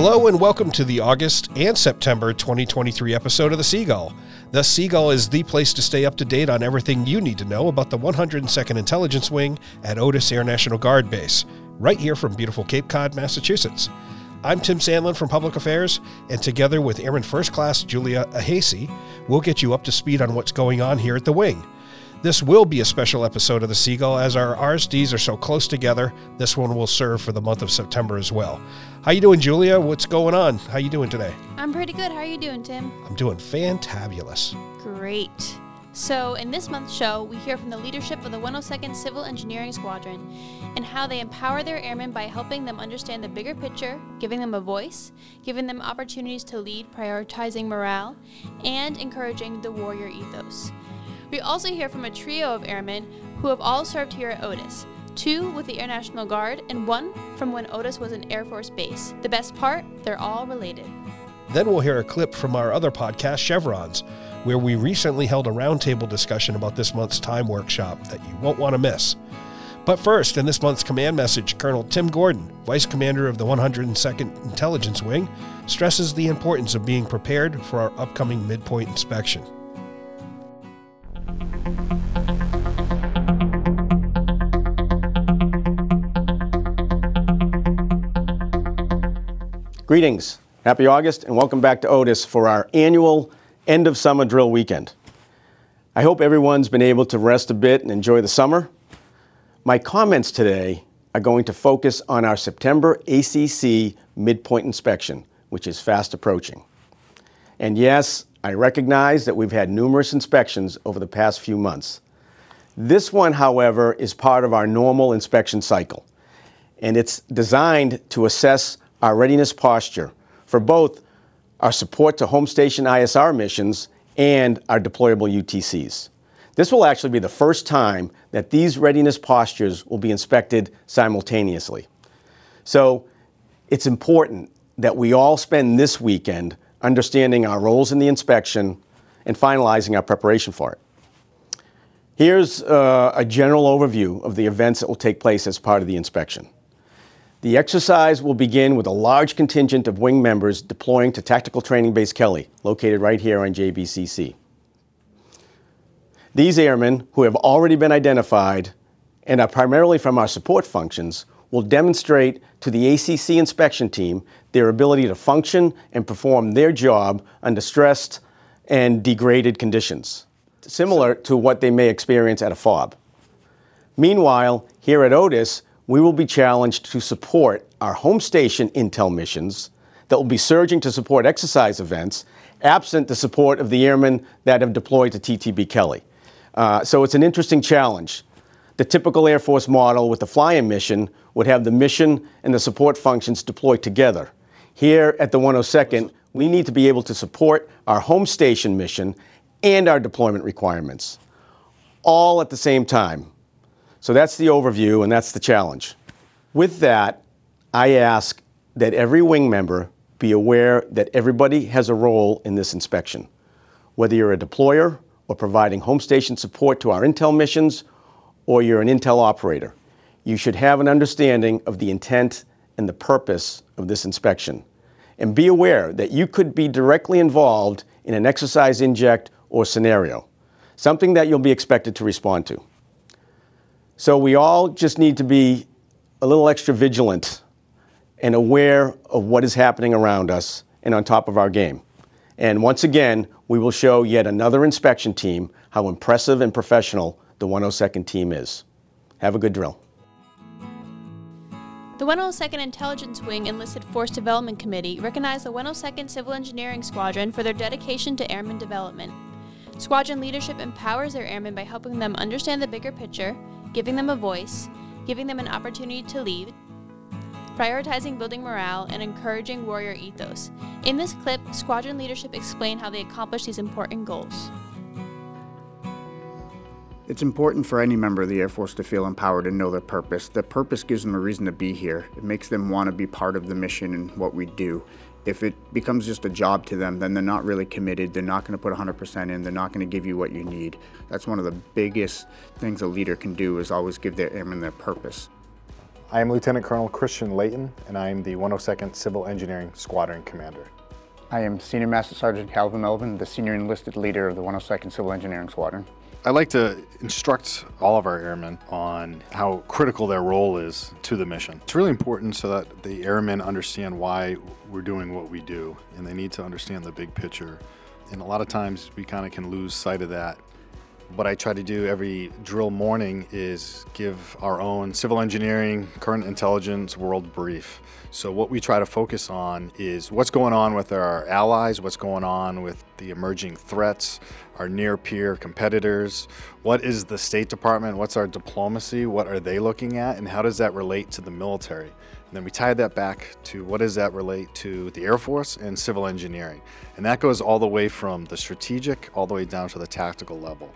Hello and welcome to the August and September 2023 episode of The Seagull. The Seagull is the place to stay up to date on everything you need to know about the 102nd Intelligence Wing at Otis Air National Guard Base, right here from beautiful Cape Cod, Massachusetts. I'm Tim Sandlin from Public Affairs, and together with Airman First Class Julia Ahasey, we'll get you up to speed on what's going on here at the wing. This will be a special episode of the Seagull as our RSDs are so close together. This one will serve for the month of September as well. How you doing, Julia? What's going on? How you doing today? I'm pretty good. How are you doing, Tim? I'm doing fantabulous. Great. So, in this month's show, we hear from the leadership of the 102nd Civil Engineering Squadron and how they empower their airmen by helping them understand the bigger picture, giving them a voice, giving them opportunities to lead, prioritizing morale, and encouraging the warrior ethos. We also hear from a trio of airmen who have all served here at Otis two with the Air National Guard, and one from when Otis was an Air Force base. The best part, they're all related. Then we'll hear a clip from our other podcast, Chevrons, where we recently held a roundtable discussion about this month's time workshop that you won't want to miss. But first, in this month's command message, Colonel Tim Gordon, Vice Commander of the 102nd Intelligence Wing, stresses the importance of being prepared for our upcoming midpoint inspection. Greetings, happy August, and welcome back to Otis for our annual end of summer drill weekend. I hope everyone's been able to rest a bit and enjoy the summer. My comments today are going to focus on our September ACC midpoint inspection, which is fast approaching. And yes, I recognize that we've had numerous inspections over the past few months. This one, however, is part of our normal inspection cycle, and it's designed to assess our readiness posture for both our support to home station ISR missions and our deployable UTCs. This will actually be the first time that these readiness postures will be inspected simultaneously. So it's important that we all spend this weekend understanding our roles in the inspection and finalizing our preparation for it. Here's uh, a general overview of the events that will take place as part of the inspection. The exercise will begin with a large contingent of wing members deploying to Tactical Training Base Kelly, located right here on JBCC. These airmen, who have already been identified and are primarily from our support functions, will demonstrate to the ACC inspection team their ability to function and perform their job under stressed and degraded conditions, similar to what they may experience at a FOB. Meanwhile, here at Otis, we will be challenged to support our home station intel missions that will be surging to support exercise events, absent the support of the airmen that have deployed to TTB Kelly. Uh, so it's an interesting challenge. The typical Air Force model with the fly-in mission would have the mission and the support functions deployed together. Here at the 102nd, we need to be able to support our home station mission and our deployment requirements, all at the same time. So that's the overview and that's the challenge. With that, I ask that every wing member be aware that everybody has a role in this inspection. Whether you're a deployer or providing home station support to our intel missions, or you're an intel operator, you should have an understanding of the intent and the purpose of this inspection. And be aware that you could be directly involved in an exercise inject or scenario, something that you'll be expected to respond to. So we all just need to be a little extra vigilant and aware of what is happening around us and on top of our game. And once again, we will show yet another inspection team how impressive and professional the 102nd team is. Have a good drill. The 102nd Intelligence Wing Enlisted Force Development Committee recognized the 102nd Civil Engineering Squadron for their dedication to airman development. Squadron leadership empowers their airmen by helping them understand the bigger picture giving them a voice, giving them an opportunity to lead, prioritizing building morale, and encouraging warrior ethos. In this clip, squadron leadership explain how they accomplish these important goals. It's important for any member of the Air Force to feel empowered and know their purpose. The purpose gives them a reason to be here. It makes them want to be part of the mission and what we do if it becomes just a job to them, then they're not really committed. They're not going to put 100% in. They're not going to give you what you need. That's one of the biggest things a leader can do is always give their airmen their purpose. I am Lieutenant Colonel Christian Layton, and I am the 102nd Civil Engineering Squadron Commander. I am Senior Master Sergeant Calvin Melvin, the Senior Enlisted Leader of the 102nd Civil Engineering Squadron. I like to instruct all of our airmen on how critical their role is to the mission. It's really important so that the airmen understand why we're doing what we do, and they need to understand the big picture. And a lot of times we kind of can lose sight of that what I try to do every drill morning is give our own civil engineering, current intelligence world brief. So, what we try to focus on is what's going on with our allies, what's going on with the emerging threats, our near peer competitors, what is the State Department, what's our diplomacy, what are they looking at, and how does that relate to the military? And then we tie that back to what does that relate to the Air Force and civil engineering. And that goes all the way from the strategic all the way down to the tactical level.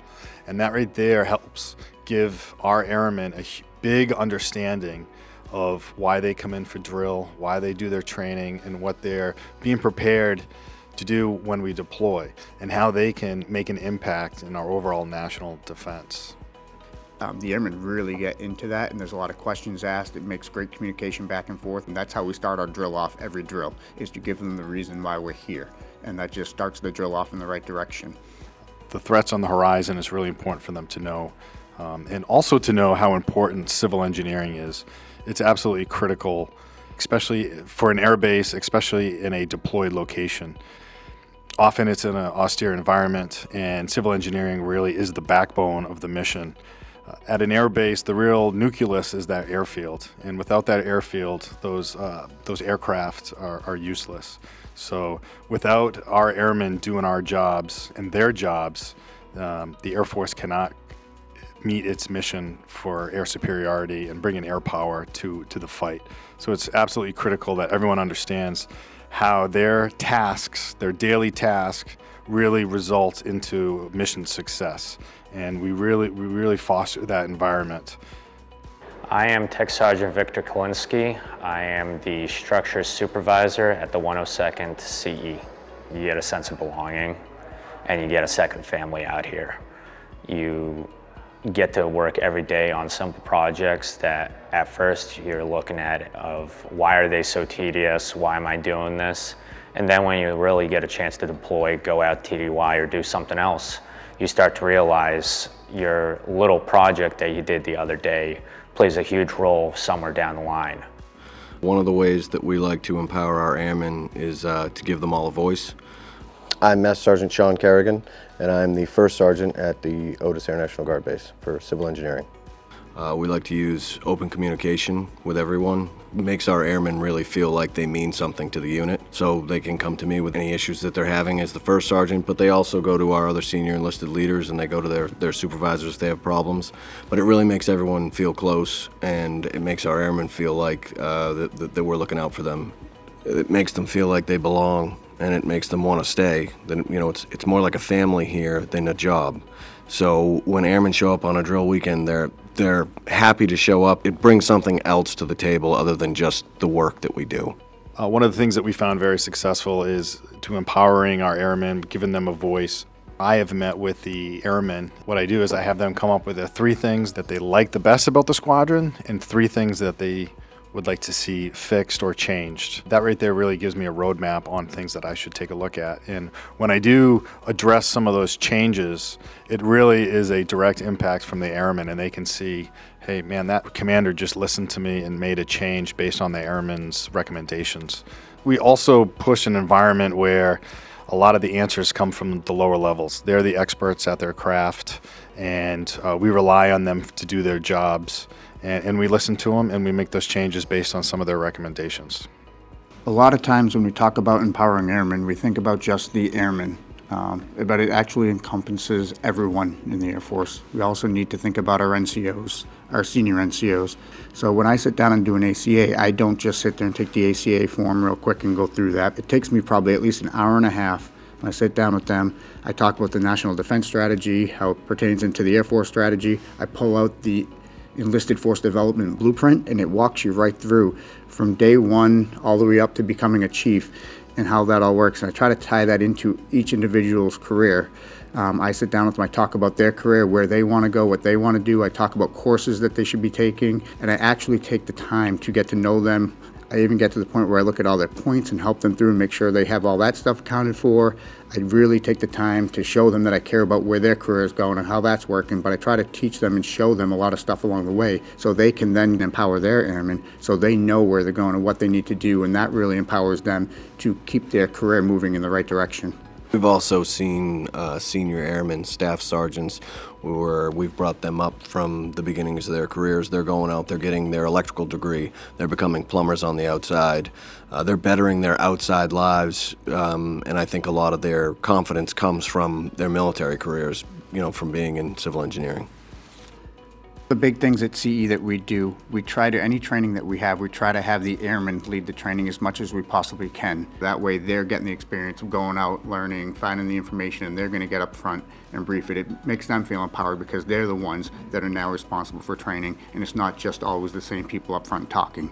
And that right there helps give our airmen a big understanding of why they come in for drill, why they do their training, and what they're being prepared to do when we deploy, and how they can make an impact in our overall national defense. Um, the airmen really get into that, and there's a lot of questions asked. It makes great communication back and forth, and that's how we start our drill off every drill, is to give them the reason why we're here. And that just starts the drill off in the right direction. The threats on the horizon is really important for them to know, um, and also to know how important civil engineering is. It's absolutely critical, especially for an airbase, especially in a deployed location often it's in an austere environment, and civil engineering really is the backbone of the mission at an air base, the real nucleus is that airfield, and without that airfield, those uh, those aircraft are, are useless. So, without our airmen doing our jobs and their jobs, um, the Air Force cannot meet its mission for air superiority and bringing air power to to the fight. So, it's absolutely critical that everyone understands how their tasks, their daily task, really results into mission success and we really we really foster that environment. I am Tech Sergeant Victor Kalinsky. I am the structure supervisor at the 102nd CE. You get a sense of belonging and you get a second family out here. You get to work every day on simple projects that at first you're looking at of why are they so tedious, why am I doing this? And then when you really get a chance to deploy, go out TDY or do something else, you start to realize your little project that you did the other day plays a huge role somewhere down the line. One of the ways that we like to empower our airmen is uh, to give them all a voice. I'm Master Sergeant Sean Kerrigan, and I'm the first sergeant at the Otis Air National Guard Base for civil engineering. Uh, we like to use open communication with everyone. It makes our airmen really feel like they mean something to the unit. So they can come to me with any issues that they're having as the first sergeant, but they also go to our other senior enlisted leaders and they go to their, their supervisors if they have problems. But it really makes everyone feel close and it makes our airmen feel like uh, that, that, we're looking out for them. It makes them feel like they belong and it makes them want to stay. Then you know it's it's more like a family here than a job. So when airmen show up on a drill weekend, they're they're happy to show up. It brings something else to the table other than just the work that we do. Uh, one of the things that we found very successful is to empowering our airmen, giving them a voice. I have met with the airmen. What I do is I have them come up with the three things that they like the best about the squadron and three things that they would like to see fixed or changed. That right there really gives me a roadmap on things that I should take a look at. And when I do address some of those changes, it really is a direct impact from the airmen, and they can see, hey, man, that commander just listened to me and made a change based on the airmen's recommendations. We also push an environment where a lot of the answers come from the lower levels. They're the experts at their craft, and uh, we rely on them to do their jobs and, and we listen to them and we make those changes based on some of their recommendations. A lot of times when we talk about empowering airmen, we think about just the airmen, um, but it actually encompasses everyone in the Air Force. We also need to think about our NCOs, our senior NCOs. So when I sit down and do an ACA, I don't just sit there and take the ACA form real quick and go through that. It takes me probably at least an hour and a half. When I sit down with them, I talk about the National Defense Strategy, how it pertains into the Air Force strategy. I pull out the enlisted force development blueprint, and it walks you right through from day one all the way up to becoming a chief and how that all works. And I try to tie that into each individual's career Um, I sit down with them, I talk about their career, where they want to go, what they want to do. I talk about courses that they should be taking, and I actually take the time to get to know them, I even get to the point where I look at all their points and help them through and make sure they have all that stuff accounted for. I really take the time to show them that I care about where their career is going and how that's working, but I try to teach them and show them a lot of stuff along the way so they can then empower their airmen so they know where they're going and what they need to do, and that really empowers them to keep their career moving in the right direction. We've also seen uh, senior airmen, staff sergeants, where we've brought them up from the beginnings of their careers. They're going out, they're getting their electrical degree, they're becoming plumbers on the outside, uh, they're bettering their outside lives, um, and I think a lot of their confidence comes from their military careers, you know, from being in civil engineering. The big things at CE that we do, we try to, any training that we have, we try to have the airmen lead the training as much as we possibly can. That way they're getting the experience of going out, learning, finding the information, and they're going to get up front and brief it. It makes them feel empowered because they're the ones that are now responsible for training, and it's not just always the same people up front talking.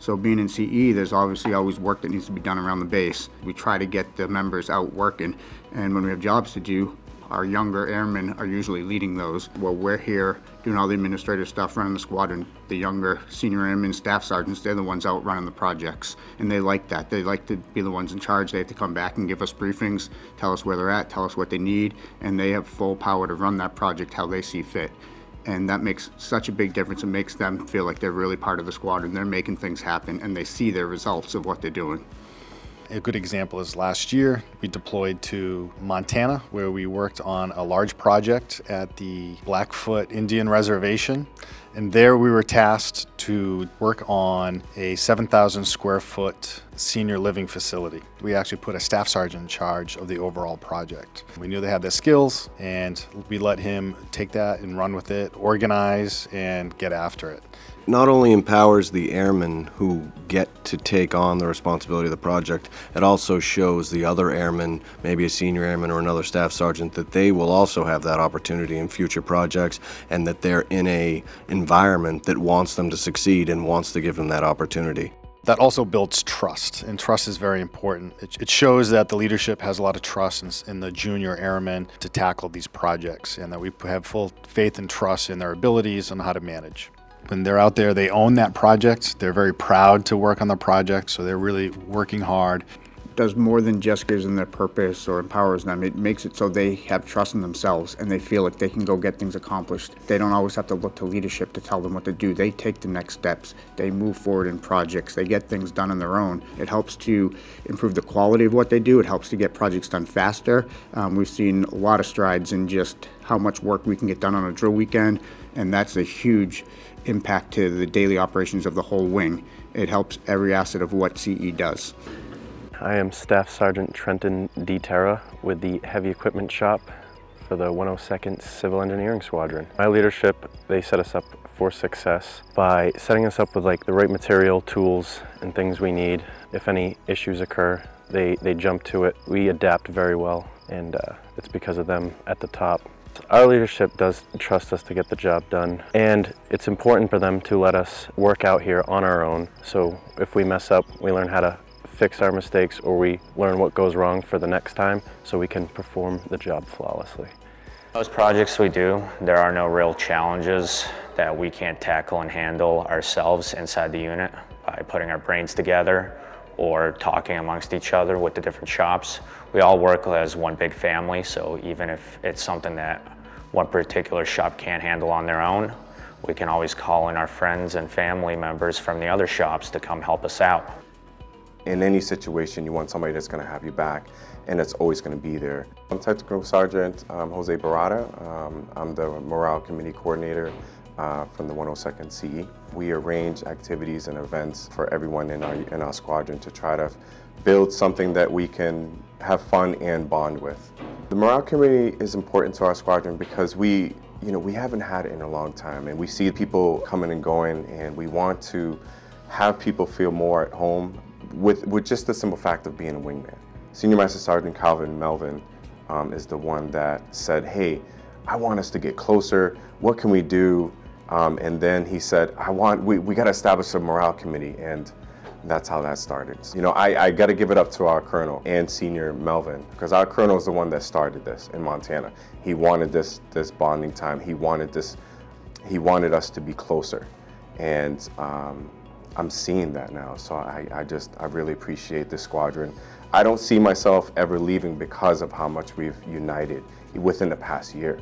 So being in CE, there's obviously always work that needs to be done around the base. We try to get the members out working, and when we have jobs to do, our younger airmen are usually leading those. While we're here doing all the administrative stuff, running the squadron, the younger senior airmen, staff sergeants, they're the ones out running the projects. And they like that. They like to be the ones in charge. They have to come back and give us briefings, tell us where they're at, tell us what they need, and they have full power to run that project how they see fit. And that makes such a big difference. It makes them feel like they're really part of the squadron. They're making things happen, and they see their results of what they're doing. A good example is last year we deployed to Montana where we worked on a large project at the Blackfoot Indian Reservation. And there we were tasked to work on a 7,000 square foot senior living facility. We actually put a staff sergeant in charge of the overall project. We knew they had the skills and we let him take that and run with it, organize, and get after it not only empowers the airmen who get to take on the responsibility of the project, it also shows the other airmen, maybe a senior airman or another staff sergeant, that they will also have that opportunity in future projects and that they're in a environment that wants them to succeed and wants to give them that opportunity. That also builds trust, and trust is very important. It, it shows that the leadership has a lot of trust in, in the junior airmen to tackle these projects, and that we have full faith and trust in their abilities and how to manage when they're out there, they own that project. They're very proud to work on the project, so they're really working hard. It Does more than just gives them their purpose or empowers them. It makes it so they have trust in themselves and they feel like they can go get things accomplished. They don't always have to look to leadership to tell them what to do. They take the next steps. They move forward in projects. They get things done on their own. It helps to improve the quality of what they do. It helps to get projects done faster. Um, we've seen a lot of strides in just how much work we can get done on a drill weekend, and that's a huge impact to the daily operations of the whole wing. It helps every asset of what CE does. I am Staff Sergeant Trenton D. Terra with the Heavy Equipment Shop for the 102nd Civil Engineering Squadron. My leadership, they set us up for success by setting us up with like the right material, tools, and things we need. If any issues occur, they, they jump to it. We adapt very well, and uh, it's because of them at the top our leadership does trust us to get the job done, and it's important for them to let us work out here on our own. So if we mess up, we learn how to fix our mistakes or we learn what goes wrong for the next time so we can perform the job flawlessly. Most projects we do, there are no real challenges that we can't tackle and handle ourselves inside the unit by putting our brains together or talking amongst each other with the different shops. We all work as one big family, so even if it's something that one particular shop can't handle on their own, we can always call in our friends and family members from the other shops to come help us out. In any situation, you want somebody that's going to have you back and that's always going to be there. I'm Technical Sergeant um, Jose Barada. Um, I'm the Morale Committee Coordinator uh, from the 102nd CE. We arrange activities and events for everyone in our, in our squadron to try to build something that we can have fun and bond with. The morale committee is important to our squadron because we, you know, we haven't had it in a long time and we see people coming and going and we want to have people feel more at home with, with just the simple fact of being a wingman. Senior Master Sergeant Calvin Melvin um, is the one that said, hey, I want us to get closer. What can we do um, and then he said, I want, we, we got to establish a morale committee. And That's how that started. You know, I, I got to give it up to our colonel and senior Melvin because our colonel is the one that started this in Montana. He wanted this this bonding time. He wanted this. He wanted us to be closer, and um, I'm seeing that now. So I, I just I really appreciate this squadron. I don't see myself ever leaving because of how much we've united within the past year.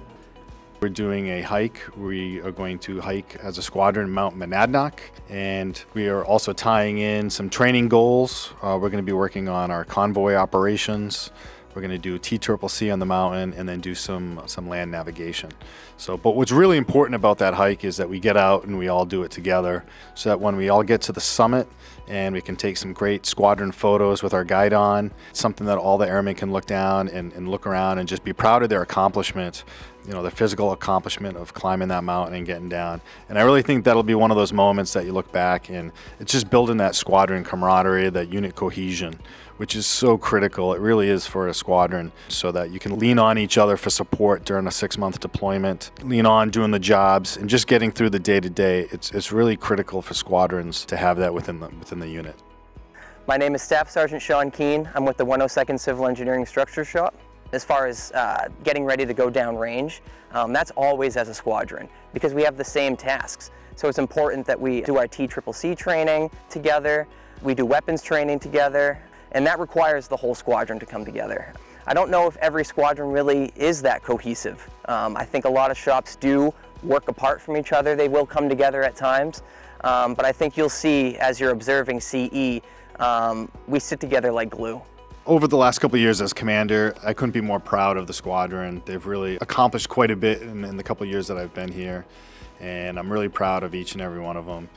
We're doing a hike. We are going to hike as a squadron Mount Monadnock, and we are also tying in some training goals. Uh, we're going to be working on our convoy operations. We're going to do TCCC on the mountain and then do some some land navigation. So, but what's really important about that hike is that we get out and we all do it together, so that when we all get to the summit and we can take some great squadron photos with our guidon, something that all the airmen can look down and, and look around and just be proud of their accomplishment you know, the physical accomplishment of climbing that mountain and getting down. And I really think that'll be one of those moments that you look back and it's just building that squadron camaraderie, that unit cohesion, which is so critical. It really is for a squadron so that you can lean on each other for support during a six month deployment, lean on doing the jobs and just getting through the day to day. It's, it's really critical for squadrons to have that within the, within the unit. My name is Staff Sergeant Sean Keene. I'm with the 102nd Civil Engineering Structure Shop as far as uh, getting ready to go down range, um, that's always as a squadron because we have the same tasks. So it's important that we do our TCCC training together, we do weapons training together, and that requires the whole squadron to come together. I don't know if every squadron really is that cohesive. Um, I think a lot of shops do work apart from each other. They will come together at times, um, but I think you'll see as you're observing CE, um, we sit together like glue over the last couple years as commander, I couldn't be more proud of the squadron. They've really accomplished quite a bit in, in, the couple years that I've been here, and I'm really proud of each and every one of them.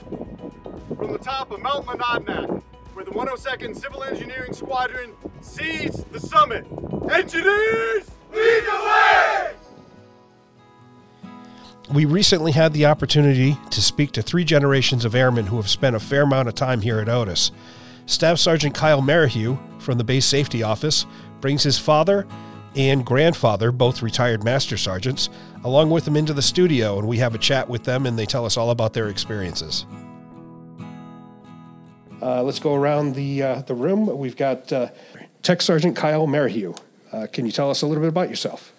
From the top of Mount Monadnock, where the 102nd Civil Engineering Squadron sees the summit. Engineers, lead the way! We recently had the opportunity to speak to three generations of airmen who have spent a fair amount of time here at Otis. Staff Sergeant Kyle Merrihew from the Base Safety Office brings his father and grandfather, both retired master sergeants, along with him into the studio, and we have a chat with them, and they tell us all about their experiences. Uh, let's go around the uh, the room. We've got uh, Tech Sergeant Kyle Merrihew. Uh, can you tell us a little bit about yourself?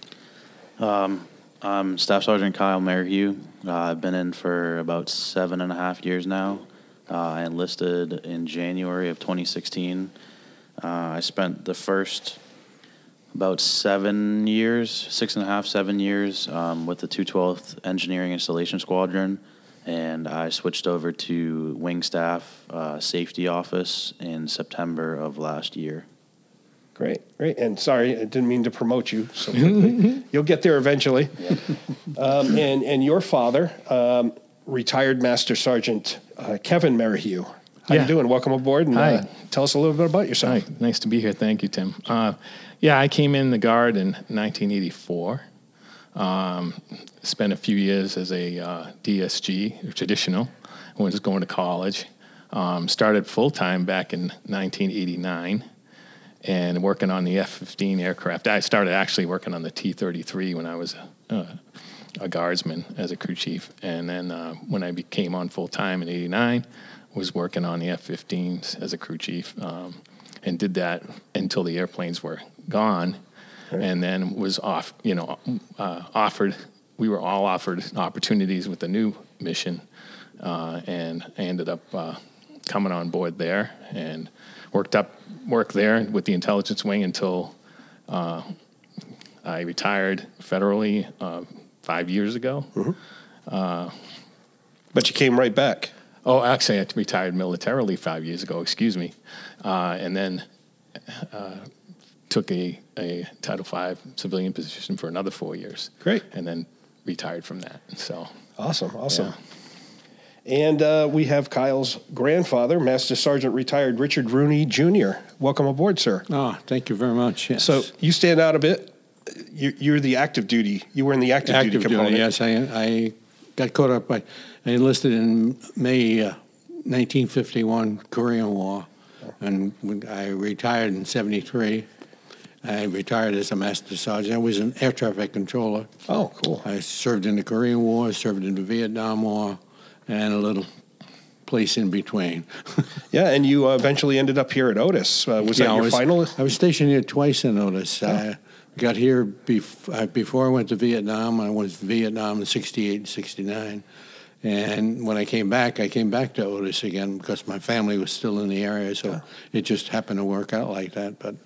Um, I'm Staff Sergeant Kyle Merrihew. Uh, I've been in for about seven and a half years now. Uh, I enlisted in January of 2016. Uh, I spent the first about seven years, six and a half, seven years um, with the 212th Engineering Installation Squadron, and I switched over to Wing Staff uh, Safety Office in September of last year. Great, great. And sorry, I didn't mean to promote you so You'll get there eventually. Um, and, and your father, um, retired Master Sergeant uh, Kevin Merrihew. How yeah. you doing? Welcome aboard. And. Uh, tell us a little bit about yourself. Hi. Nice to be here. Thank you, Tim. Uh, yeah, I came in the Guard in 1984. Um, spent a few years as a uh, DSG, traditional, when I was going to college. Um, started full time back in 1989 and working on the F 15 aircraft. I started actually working on the T 33 when I was a, a guardsman as a crew chief. And then uh, when I became on full time in '89, was working on the F-15s as a crew chief, um, and did that until the airplanes were gone, and then was off. You know, uh, offered. We were all offered opportunities with the new mission, uh, and I ended up uh, coming on board there and worked up work there with the intelligence wing until uh, I retired federally uh, five years ago. Mm-hmm. Uh, but you came right back. Oh, actually, I retired militarily five years ago. Excuse me, uh, and then uh, took a, a Title V civilian position for another four years. Great, and then retired from that. So awesome, awesome. Yeah. And uh, we have Kyle's grandfather, Master Sergeant retired Richard Rooney Jr. Welcome aboard, sir. Oh, thank you very much. Yes. So you stand out a bit you, are the active duty. You were in the active, active duty component. Duty, yes, I, I got caught up. I, I enlisted in May uh, 1951 Korean War, and I retired in '73. I retired as a master sergeant. I was an air traffic controller. Oh, cool. I served in the Korean War, served in the Vietnam War, and a little place in between. Yeah, and you uh, eventually ended up here at Otis. Uh, was Yeah, that I your was, final? I was stationed here twice in Otis. I got here bef- uh, before I went to Vietnam. I was Vietnam in 68 and 69. And when I came back, I came back to Otis again because my family was still in the area. So it just happened to work out like that. But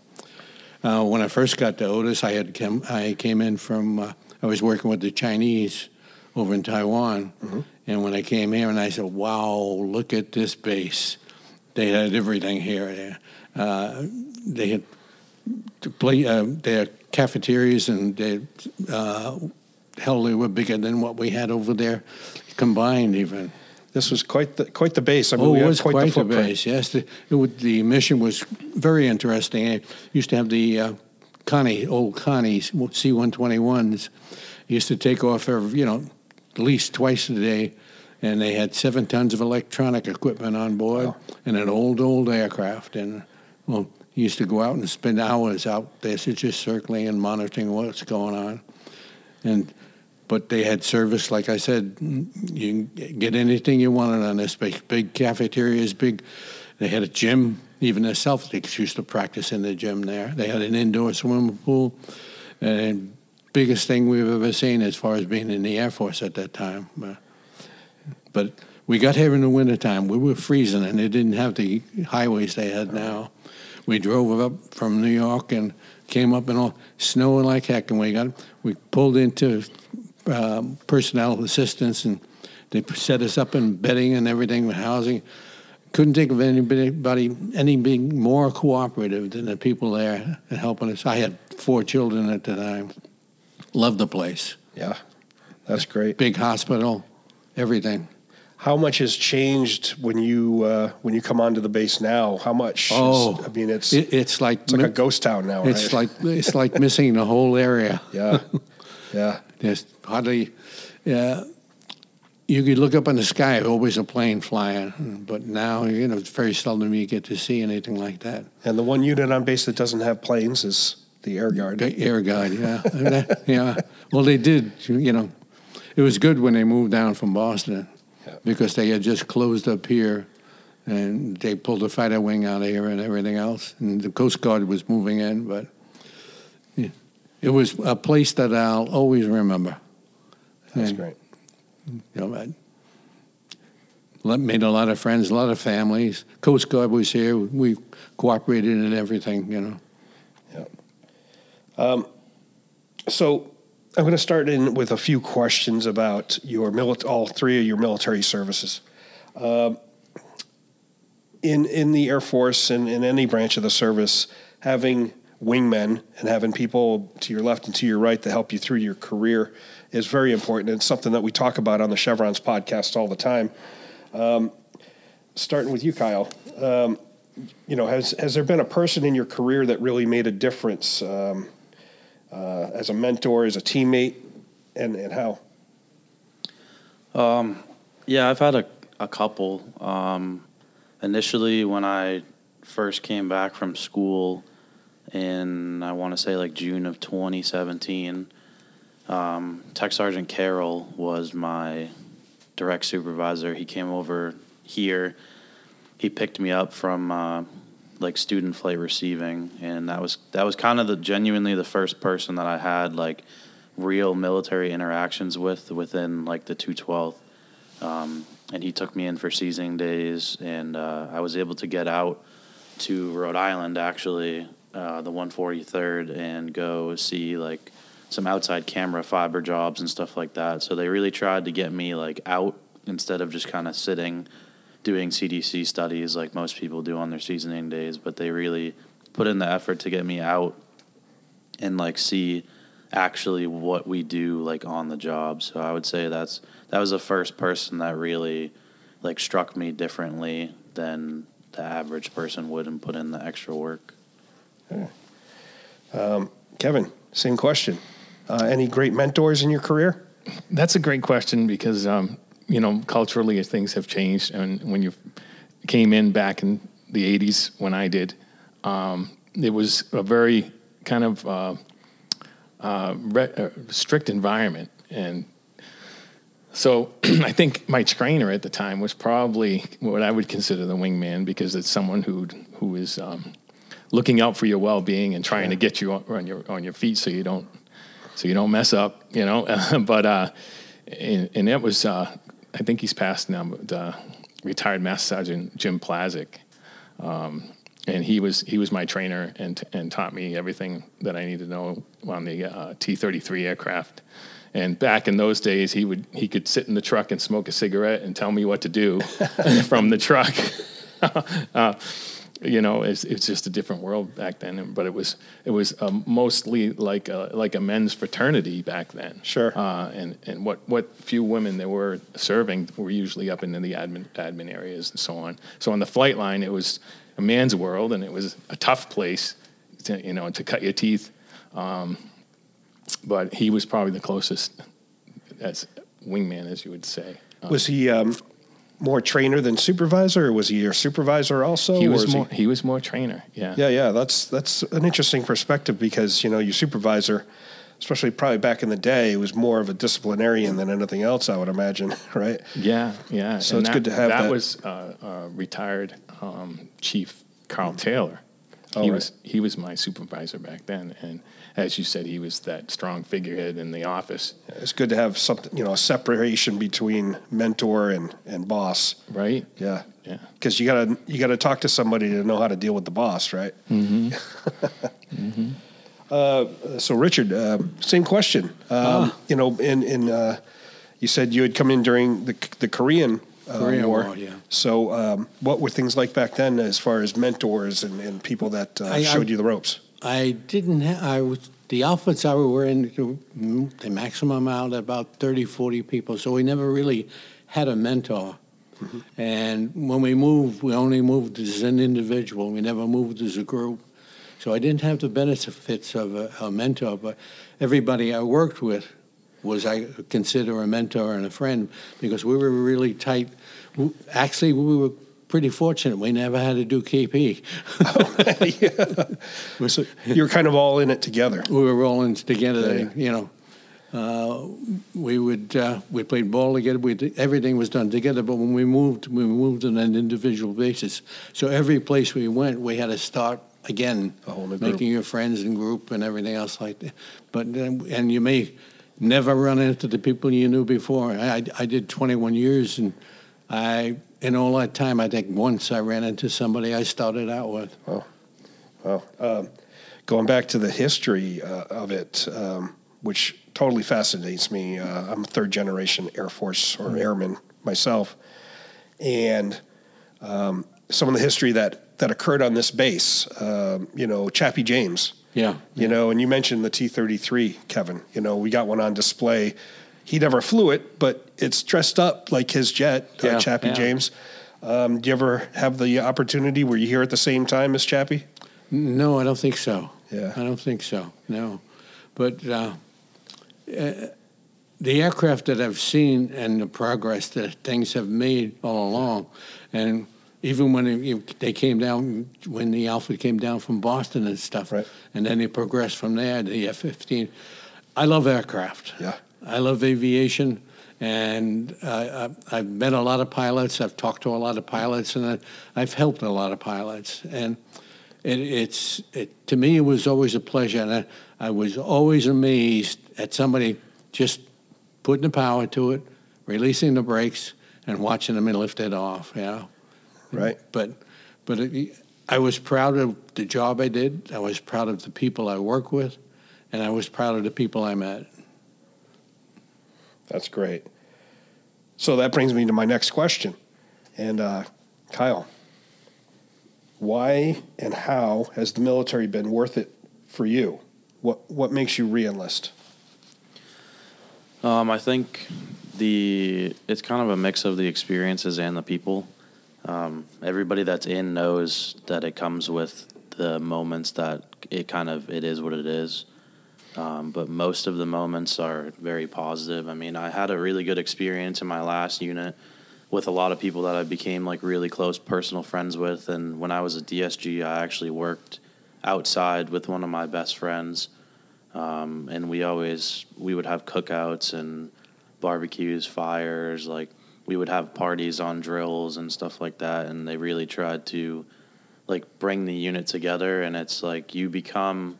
uh, when I first got to Otis, I had come, I came in from, uh, I was working with the Chinese over in Taiwan. And when I came here, and I said, wow, look at this base. They had everything here. Uh, they had to play, uh, their cafeterias and they, uh, hell, they were bigger than what we had over there combined even. This was quite the quite the base. I mean, oh, it was quite, quite, the the, base. Yes, the, it would, the mission was very interesting. I used to have the uh, Connie, old Connie's C-121s. Used to take off every, you know, at least twice a day, and they had seven tons of electronic equipment on board and an old, old aircraft. And well, used to go out and spend hours out there just circling and monitoring what's going on. And but they had service, like I said, you get anything you wanted on this big, big cafeterias, big. They had a gym. Even the Celtics used to practice in the gym there. They had an indoor swimming pool, and biggest thing we've ever seen as far as being in the Air Force at that time. But, but we got here in the wintertime. We were freezing, and they didn't have the highways they had now. We drove up from New York and came up and all snowing like heck, and we got we pulled into um, personnel assistance, and they set us up in bedding and everything with housing. Couldn't think of anybody any being more cooperative than the people there and helping us. I had four children at the time. Loved the place. Yeah, that's great. Big hospital, everything. How much has changed when you uh, when you come onto the base now? How much? is- Oh, I mean, it's it- it's like it's like a ghost town now. It's right? like it's like missing the whole area. Yeah, yeah. There's hardly. Yeah, you could look up in the sky, always a plane flying, but now you know it's very seldom you get to see anything like that. And the one unit on base that doesn't have planes is the air guard. The air guard, yeah, that- yeah. Well, they did. You know, it was good when they moved down from Boston because they had just closed up here, and they pulled the fighter wing out of here and everything else, and the Coast Guard was moving in, but yeah, it was a place that I'll always remember. That's And, great. You know, I made a lot of friends, a lot of families. Coast Guard was here. We cooperated in everything. You know. Um, so I'm going to start in with a few questions about your mili- all three of your military services. Um, in in the Air Force and in any branch of the service, having wingmen and having people to your left and to your right that help you through your career is very important. It's something that we talk about on the Chevrons podcast all the time. Um, starting with you, Kyle. Um, you know, has has there been a person in your career that really made a difference um, uh, as a mentor, as a teammate, and and how? Um, yeah, I've had a, a couple. Um, initially, when I first came back from school in, I want to say like June of 2017, um, Tech Sergeant Carroll was my direct supervisor. He came over here. He picked me up from uh, like student flight receiving, and that was that was kind of the genuinely the first person that I had like real military interactions with within like the 212th. Um, and he took me in for seasoning days, and uh, I was able to get out to Rhode Island, actually, uh, the 143rd, and go see like some outside camera fiber jobs and stuff like that. So they really tried to get me like out instead of just kind of sitting doing CDC studies like most people do on their seasoning days, but they really put in the effort to get me out and like see actually what we do like on the job. So I would say that's that was the first person that really like struck me differently than the average person would and put in the extra work. Um, Kevin, same question. Uh, any great mentors in your career? That's a great question because um, you know culturally things have changed, and when you came in back in the '80s when I did, um, it was a very kind of uh, uh, re- uh, strict environment, and so I think my trainer at the time was probably what I would consider the wingman because it's someone who who is um, looking out for your well being and trying to get you on, on your on your feet so you don't so you don't mess up, you know. but uh, and, and it was uh, I think he's passed now, but uh, retired Master Sergeant Jim Plazik. Um, and he was he was my trainer and and taught me everything that I needed to know on the uh, T-33 aircraft. And back in those days, he would he could sit in the truck and smoke a cigarette and tell me what to do from the truck. uh, you know, it's, it's just a different world back then. But it was it was um, mostly like a, like a men's fraternity back then. Sure. Uh, and and what what few women there were serving were usually up in the admin admin areas and so on. So on the flight line, it was a man's world, and it was a tough place, to, you know, to cut your teeth. Um, but he was probably the closest as wingman, as you would say. Um, Was he um, more trainer than supervisor, or was he your supervisor also? he was more. He, was more trainer. Yeah. Yeah, yeah, that's that's an interesting perspective because you know your supervisor, especially probably back in the day, was more of a disciplinarian than anything else. I would imagine, right? Yeah, yeah. So And it's good to have that. that. was uh, uh, retired um, Chief Carl Taylor. Oh, he right. was he was my supervisor back then, and as you said, he was that strong figurehead in the office. It's good to have something, you know, a separation between mentor and, and boss. Right. Yeah. Yeah. Because you gotta you gotta talk to somebody to know how to deal with the boss, right? Mm-hmm. Uh, so Richard, uh, same question. Um, Ah. You know, in in uh, you said you had come in during the the Korean. Uh, Korean War. War, yeah. So, um, what were things like back then, as far as mentors and, and people that uh, I- I- showed you the ropes? I didn't have, I was, the outfits I were in, the maximum out about 30, 40 people, so we never really had a mentor. Mm-hmm. And when we moved, we only moved as an individual. We never moved as a group. So I didn't have the benefits of a, a mentor, but everybody I worked with was I consider a mentor and a friend because we were really tight. Actually, we were pretty fortunate. We never had to do KP. So you're kind of all in it together. We were all rolling together, Yeah. you know. Uh, we would uh, we played ball together. We everything was done together. But when we moved, we moved on an individual basis. So every place we went, we had to start again, making your friends and group and everything else like that. But and you may never run into the people you knew before. I, I did 21 years, and I in all that time, I think once I ran into somebody I started out with. Oh, well, um, going back to the history uh, of it, um, which totally fascinates me. Uh, I'm a third generation Air Force or airman myself, and um, some of the history that that occurred on this base. Um, you know, Chappie James. Yeah. You know, and you mentioned the T-33, Kevin. You know, we got one on display. He never flew it, but it's dressed up like his jet, Yeah, uh, Chappie yeah. James. Um, do you ever have the opportunity where you here at the same time as Chappie? No, I don't think so. Yeah. I don't think so. No, but uh, uh, the aircraft that I've seen and the progress that things have made all along, and even when it, they came down, when the Alpha came down from Boston and stuff, Right. and then they progressed from there to the F-15. I love aircraft. Yeah. I love aviation, and uh, I- I've met a lot of pilots. I've talked to a lot of pilots, and I, I've helped a lot of pilots. And it, it's it, to me, it was always a pleasure, and I, I was always amazed at somebody just putting the power to it, releasing the brakes, and watching them lift it off. You know, Right. but but it, I was proud of the job I did. I was proud of the people I work with, and I was proud of the people I met. That's great. So that brings me to my next question. And uh, Kyle, why and how has the military been worth it for you? What what makes you reenlist? Um, I think the it's kind of a mix of the experiences and the people. Um, everybody that's in knows that it comes with the moments that it kind of it is what it is. Um, but most of the moments are very positive. I mean, I had a really good experience in my last unit with a lot of people that I became like really close personal friends with. And when I was a DSG, I actually worked outside with one of my best friends um, and we always we would have cookouts and barbecues, fires, like we would have parties on drills and stuff like that, and they really tried to like bring the unit together, and it's like you become.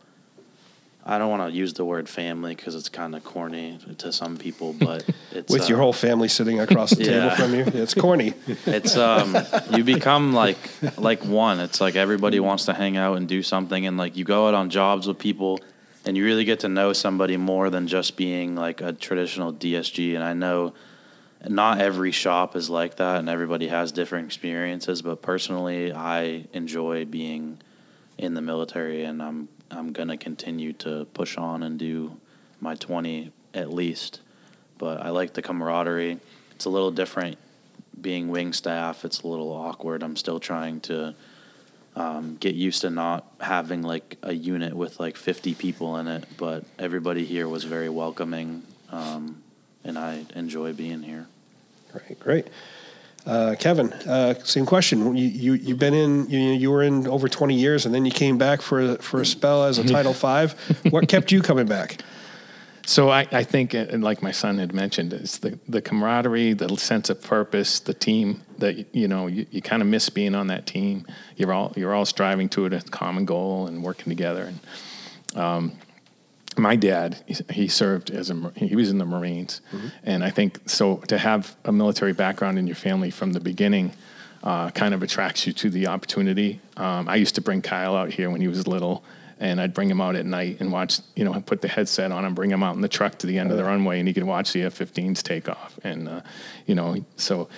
I don't want to use the word family because it's kind of corny to some people, but it's With your uh, whole family sitting across the table from you, it's corny. it's um you become like like one. It's like everybody wants to hang out and do something and like you go out on jobs with people and you really get to know somebody more than just being like a traditional dsg and i know not every shop is like that and everybody has different experiences but personally i enjoy being in the military and i'm i'm to continue to push on and do my 20 at least but i like the camaraderie it's a little different being wing staff, it's a little awkward. I'm still trying to um, get used to not having like a unit with like 50 people in it, but everybody here was very welcoming, um, and I enjoy being here. Great, great. Uh, Kevin, uh, same question. You, you you've been in you, you were in over twenty years, and then you came back for a, for a spell as a Title Five. What kept you coming back? So I, I think, and like my son had mentioned, it's the, the camaraderie, the sense of purpose, the team that you know you, you kind of miss being on that team. You're all you're all striving to a common goal and working together. And um, my dad, he- served as a he was in the Marines, and I think so to have a military background in your family from the beginning. Uh, kind of attracts you to the opportunity. Um, I used to bring Kyle out here when he was little, and I'd bring him out at night and watch, you know, put the headset on and bring him out in the truck to the end of the runway, and he could watch the F-15s take off. And uh, you know, so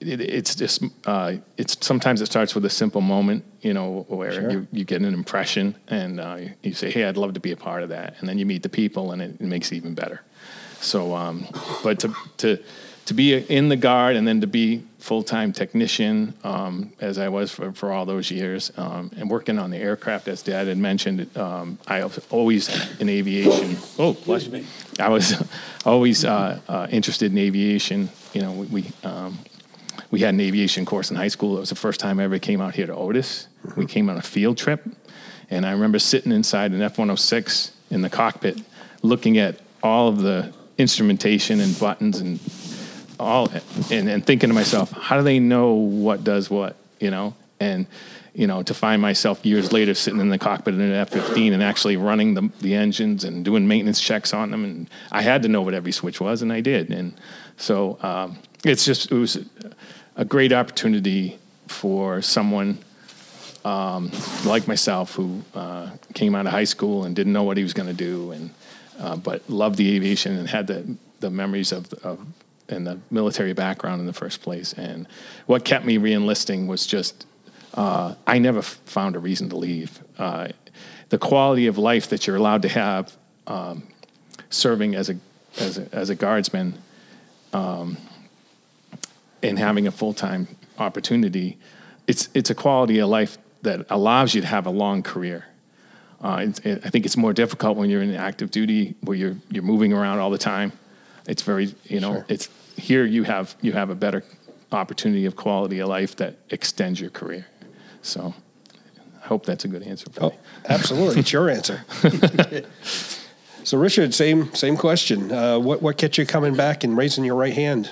it, it's just uh, it's sometimes it starts with a simple moment, you know, where Sure. you, you get an impression and uh, you say, "Hey, I'd love to be a part of that," and then you meet the people, and it, it makes it even better. So, um, but to to to be in the guard and then to be full time technician, um, as I was for, for all those years, um, and working on the aircraft, as Dad had mentioned, um, I was always in aviation. Oh, bless me. I was always uh, uh, interested in aviation. You know, we. we um, we had an aviation course in high school. It was the first time I ever came out here to Otis. We came on a field trip, and I remember sitting inside an F 106 in the cockpit looking at all of the instrumentation and buttons and all and, and thinking to myself, how do they know what does what, you know? And you know, to find myself years later sitting in the cockpit in an F-15 and actually running the, the engines and doing maintenance checks on them, and I had to know what every switch was, and I did. And so um, it's just it was a great opportunity for someone um, like myself who uh, came out of high school and didn't know what he was going to do, and uh, but loved the aviation and had the the memories of, of and the military background in the first place. And what kept me reenlisting was just uh, I never f- found a reason to leave. Uh, the quality of life that you're allowed to have um, serving as a as a, as a guardsman um, and having a full time opportunity, it's it's a quality of life that allows you to have a long career. Uh, it's, it, I think it's more difficult when you're in active duty, where you're you're moving around all the time. It's very you know it's here you have you have a better opportunity of quality of life that extends your career. So I hope that's a good answer for Oh, me. absolutely. It's your answer. so, Richard, same same question. Uh, what what kept you coming back and raising your right hand?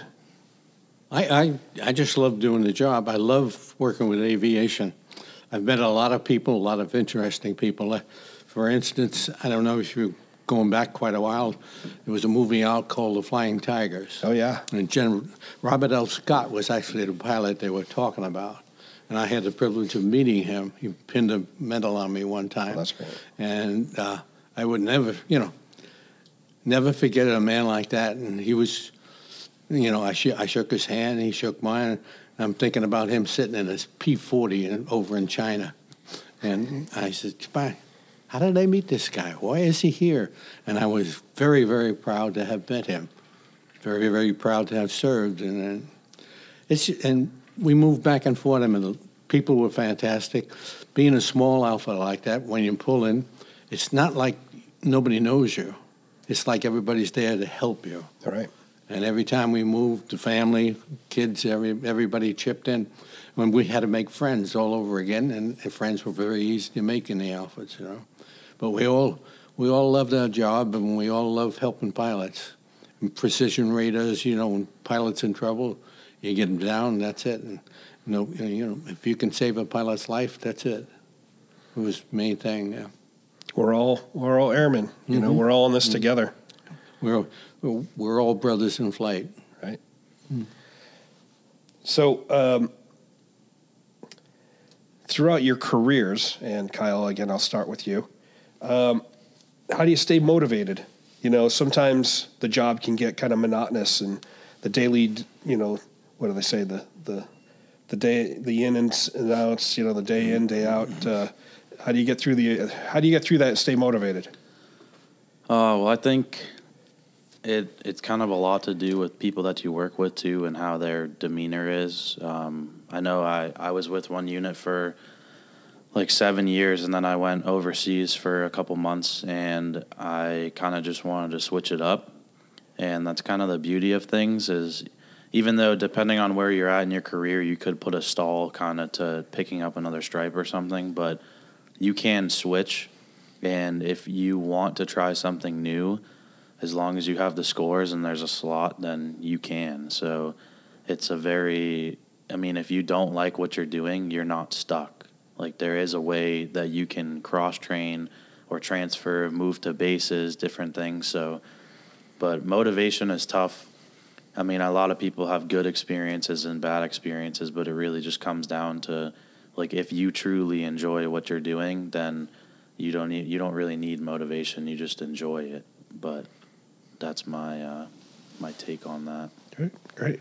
I, I, I just love doing the job. I love working with aviation. I've met a lot of people, a lot of interesting people. Uh, For instance, I don't know if you're going back quite a while, there was a movie out called The Flying Tigers. Oh, yeah. And Gen- Robert L. Scott was actually the pilot they were talking about. And I had the privilege of meeting him. He pinned a medal on me one time. that's great. And uh, I would never, you know, never forget a man like that. And he was, you know, I, sh- I shook his hand, he shook mine. I'm thinking about him sitting in his P-40 in, over in China. And I said, "Spy, how did I meet this guy? Why is he here? And I was very, very proud to have met him. Very, very proud to have served. And, it's and we moved back and forth. I mean, the people were fantastic. Being a small outfit like that, when you pull in, it's not like nobody knows you. It's like everybody's there to help you. All right. And every time we moved, the family, kids, every, everybody chipped in. When we had to make friends all over again, and, and friends were very easy to make in the outfits, you know. But we all we all loved our job, and we all love helping pilots. precision radars. You know, when pilots in trouble, you get them down. That's it. And you know, you know, if you can save a pilot's life, that's it. It was the main thing. Yeah. We're all we're all airmen. You know, Mhm. we're all in this Mhm. together. We're we're all brothers in flight. Right. So, um, throughout your careers, and Kyle, again, I'll start with you. Um, how do you stay motivated? You know, sometimes the job can get kind of monotonous, and the daily, you know, what do they say? The the the day, the in and s- and outs. You know, the day in, day out. Uh, how do you get through the? How do you get through that and stay motivated? Uh, well, I think it it's kind of a lot to do with people that you work with too, and how their demeanor is. Um, I know I I was with one unit for like seven years, and then I went overseas for a couple months, and I kind of just wanted to switch it up, and that's kind of the beauty of things is. Even though, depending on where you're at in your career, you could put a stall kind of to picking up another stripe or something, but you can switch. And if you want to try something new, as long as you have the scores and there's a slot, then you can. So it's a very, I mean, if you don't like what you're doing, you're not stuck. Like there is a way that you can cross train or transfer, move to bases, different things. So, but motivation is tough. I mean, a lot of people have good experiences and bad experiences, but it really just comes down to like if you truly enjoy what you're doing, then you don't need you don't really need motivation. You just enjoy it. But that's my uh, my take on that. Great, great.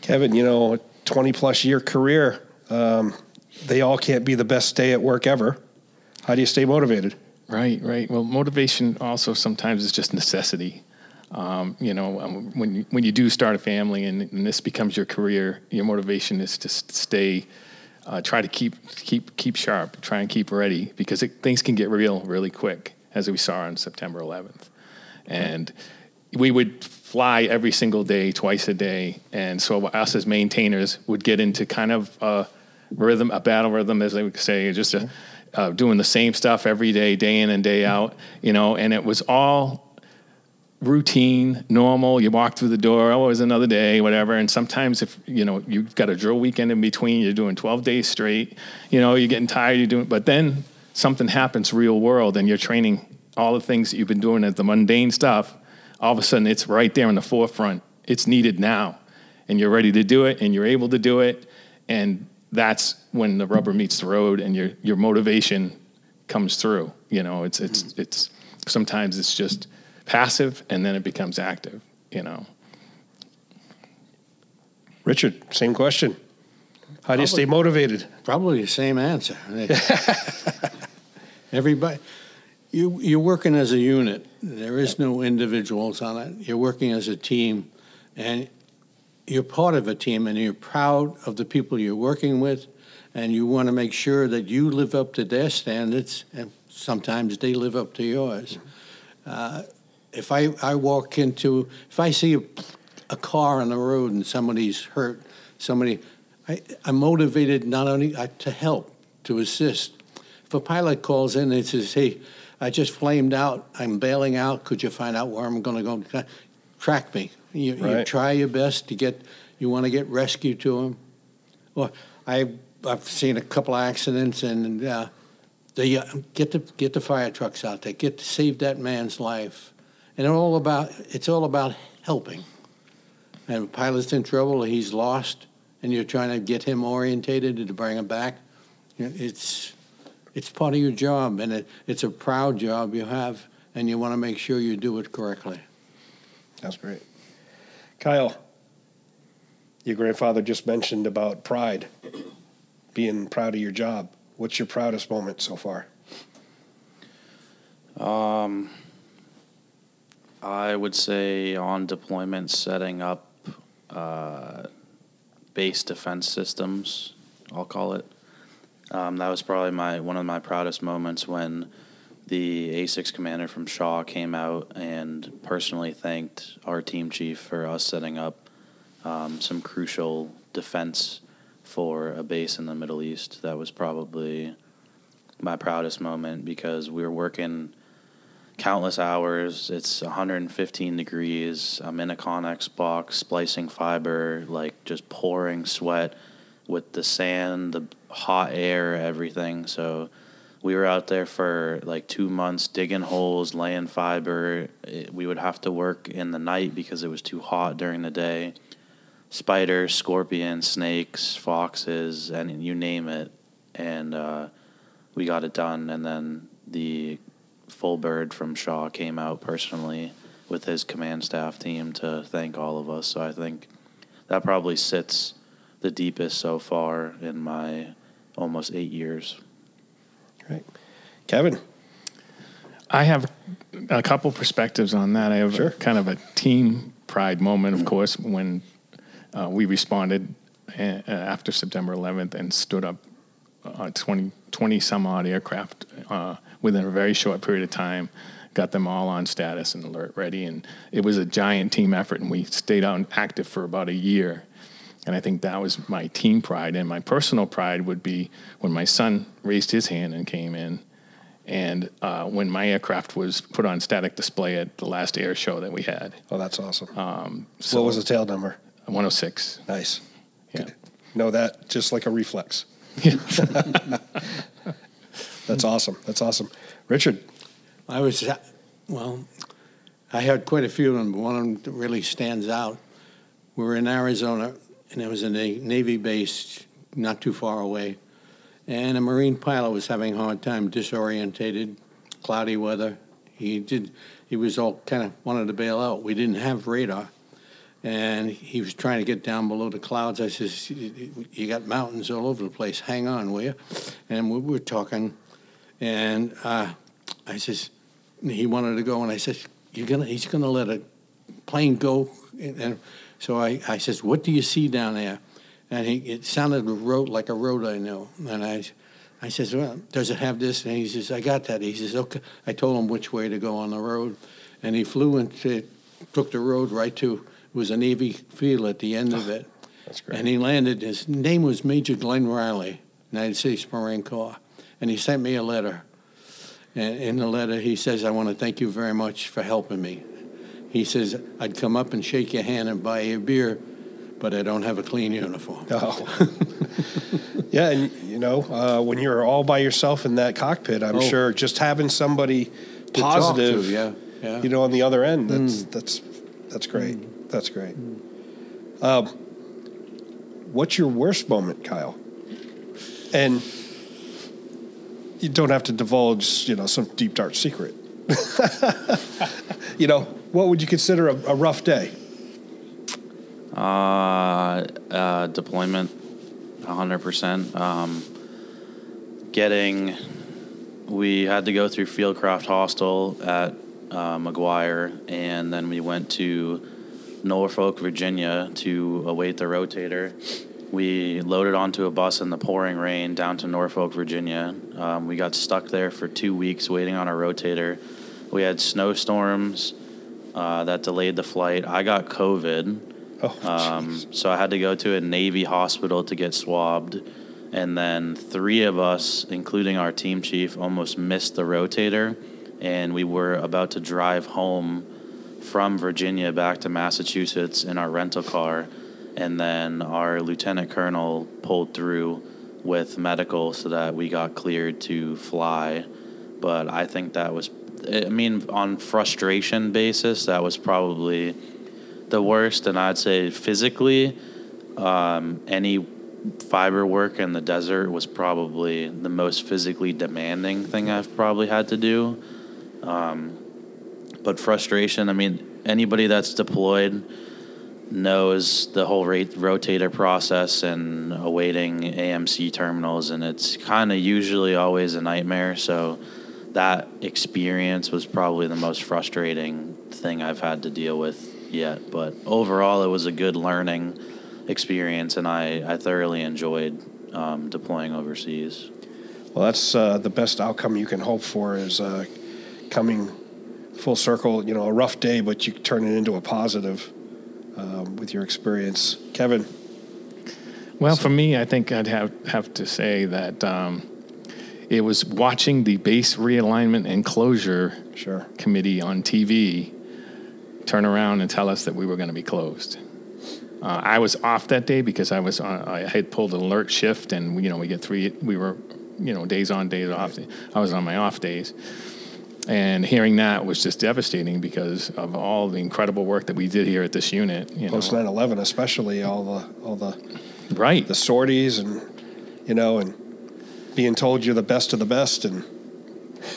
Kevin, you know, 20 plus year career, um, they all can't be the best day at work ever. How do you stay motivated? Right, right. Well, motivation also sometimes is just necessity. Um, you know, um, when you, when you do start a family and, and this becomes your career, your motivation is to stay, uh, try to keep keep keep sharp, try and keep ready because it, things can get real really quick, as we saw on September 11th, and we would fly every single day, twice a day, and so us as maintainers would get into kind of a rhythm, a battle rhythm, as they would say, just a, uh, doing the same stuff every day, day in and day out, you know, and it was all routine, normal. You walk through the door, oh, another day, whatever. And sometimes if you know you've got a drill weekend in between, you're doing 12 days straight. You know, you're getting tired. You're doing, but then something happens, real world, and you're training all the things that you've been doing as the mundane stuff. All of a sudden, it's right there in the forefront. It's needed now, and you're ready to do it, and you're able to do it, and that's when the rubber meets the road, and your your motivation comes through. You know, it's it's mm-hmm. it's sometimes it's just passive and then it becomes active, you know. Richard, same question. How do you stay motivated? Probably the same answer. Everybody, you you're working as a unit. There is no individuals on it. You're working as a team, and you're part of a team, and you're proud of the people you're working with, and you want to make sure that you live up to their standards, and sometimes they live up to yours. Uh, if I, I walk into, if I see a, a car on the road and somebody's hurt, somebody, I, I'm motivated not only uh, to help, to assist. If a pilot calls in and says, hey, I just flamed out, I'm bailing out, could you find out where I'm going to go? Track me. You, you try your best to get, you want to get rescue to them. Well, I, I've seen a couple of accidents and uh, they uh, get the get the fire trucks out there, get to save that man's life, and all about it's all about helping. And pilot's in trouble, he's lost, and you're trying to get him orientated to bring him back. It's it's part of your job, and it, it's a proud job you have, and you want to make sure you do it correctly. That's great. Kyle, your grandfather just mentioned about pride, being proud of your job. What's your proudest moment so far? Um, I would say on deployment, setting up uh, base defense systems. I'll call it. Um, that was probably my one of my proudest moments when the A6 commander from Shaw came out and personally thanked our team chief for us setting up um, some crucial defense for a base in the Middle East. That was probably my proudest moment because we were working countless hours. It's 115 degrees. I'm in a Connex box, splicing fiber, like just pouring sweat with the sand, the hot air, everything. So we were out there for like two months digging holes, laying fiber. It, we would have to work in the night because it was too hot during the day. Spiders, scorpions, snakes, foxes, and you name it. And uh, we got it done. And then the full bird from Shaw came out personally with his command staff team to thank all of us. So I think that probably sits the deepest so far in my almost eight years. Right. Kevin. I have a couple perspectives on that. I have Sure. a, kind of a team pride moment, of course, when uh, we responded uh, after September 11th and stood up uh, 20, 20 some odd aircraft uh, within a very short period of time, got them all on status and alert ready. And it was a giant team effort, and we stayed on active for about a year. And I think that was my team pride. And my personal pride would be when my son raised his hand and came in. And uh, when my aircraft was put on static display at the last air show that we had. Oh, that's awesome. Um, what was the tail number? 106. Nice. Yeah. Know that just like a reflex. That's awesome. That's awesome. Richard. I was, well, I had quite a few of them, but one of them really stands out. We were in Arizona, and it was a Navy base not too far away. And a Marine pilot was having a hard time, disorientated, cloudy weather. He did, he was all kind of wanted to bail out. We didn't have radar. And he was trying to get down below the clouds. I says, "You got mountains all over the place. Hang on, will you?" And we were talking, and uh, I says, he wanted to go, and I said, "You're gonna." He's gonna let a plane go, and so I, I says, "What do you see down there?" And he, it sounded a road like a road I know, and I. I says, well, does it have this? And he says, I got that. He says, okay. I told him which way to go on the road, and he flew and took the road right to, it was a Navy field at the end of it. That's great. And he landed, his name was Major Glenn Riley, United States Marine Corps. And he sent me a letter. And in the letter, he says, I want to thank you very much for helping me. He says, I'd come up and shake your hand and buy you a beer, but I don't have a clean uniform. Oh. yeah, and you know, uh, when you're all by yourself in that cockpit, I'm Oh. sure just having somebody positive, to, yeah, yeah. you know, on the other end, that's Mm. that's that's great. That's great. Um, what's your worst moment, Kyle? And you don't have to divulge, you know, some deep dark secret. you know, what would you consider a, a rough day? Uh, uh, deployment, 100%. Um, getting, we had to go through Fieldcraft Hostile at uh, McGuire, and then we went to Norfolk, Virginia to await the rotator. We loaded onto a bus in the pouring rain down to Norfolk, Virginia. Um, we got stuck there for two weeks waiting on a rotator. We had snowstorms uh, that delayed the flight. I got COVID. um, so I had to go to a Navy hospital to get swabbed. And then three of us, including our team chief, almost missed the rotator. And we were about to drive home from Virginia back to Massachusetts in our rental car. And then our lieutenant colonel pulled through with medical so that we got cleared to fly. But I think that was, I mean, on frustration basis, that was probably the worst. And I'd say physically, um, any fiber work in the desert was probably the most physically demanding thing I've probably had to do. Um, but frustration, I mean, anybody that's deployed knows the whole rate, rotator process and awaiting AMC terminals, and it's kind of usually always a nightmare. So that experience was probably the most frustrating thing I've had to deal with yet. But overall, it was a good learning experience, and I, I thoroughly enjoyed um, deploying overseas. Well, that's uh, the best outcome you can hope for is uh, coming full circle. You know, a rough day, but you turn it into a positive um, with your experience. Kevin, Well, for me, I think I'd have have to say that um, it was watching the base realignment and closure sure. committee on TV turn around and tell us that we were going to be closed. Uh, I was off that day because I was on, I had pulled an alert shift, and you know we get three. We were, you know, days on, days off. I was on my off days, and hearing that was just devastating because of all the incredible work that we did here at this unit. You Post know, 9/11, especially all the all the right the sorties and you know and being told you're the best of the best and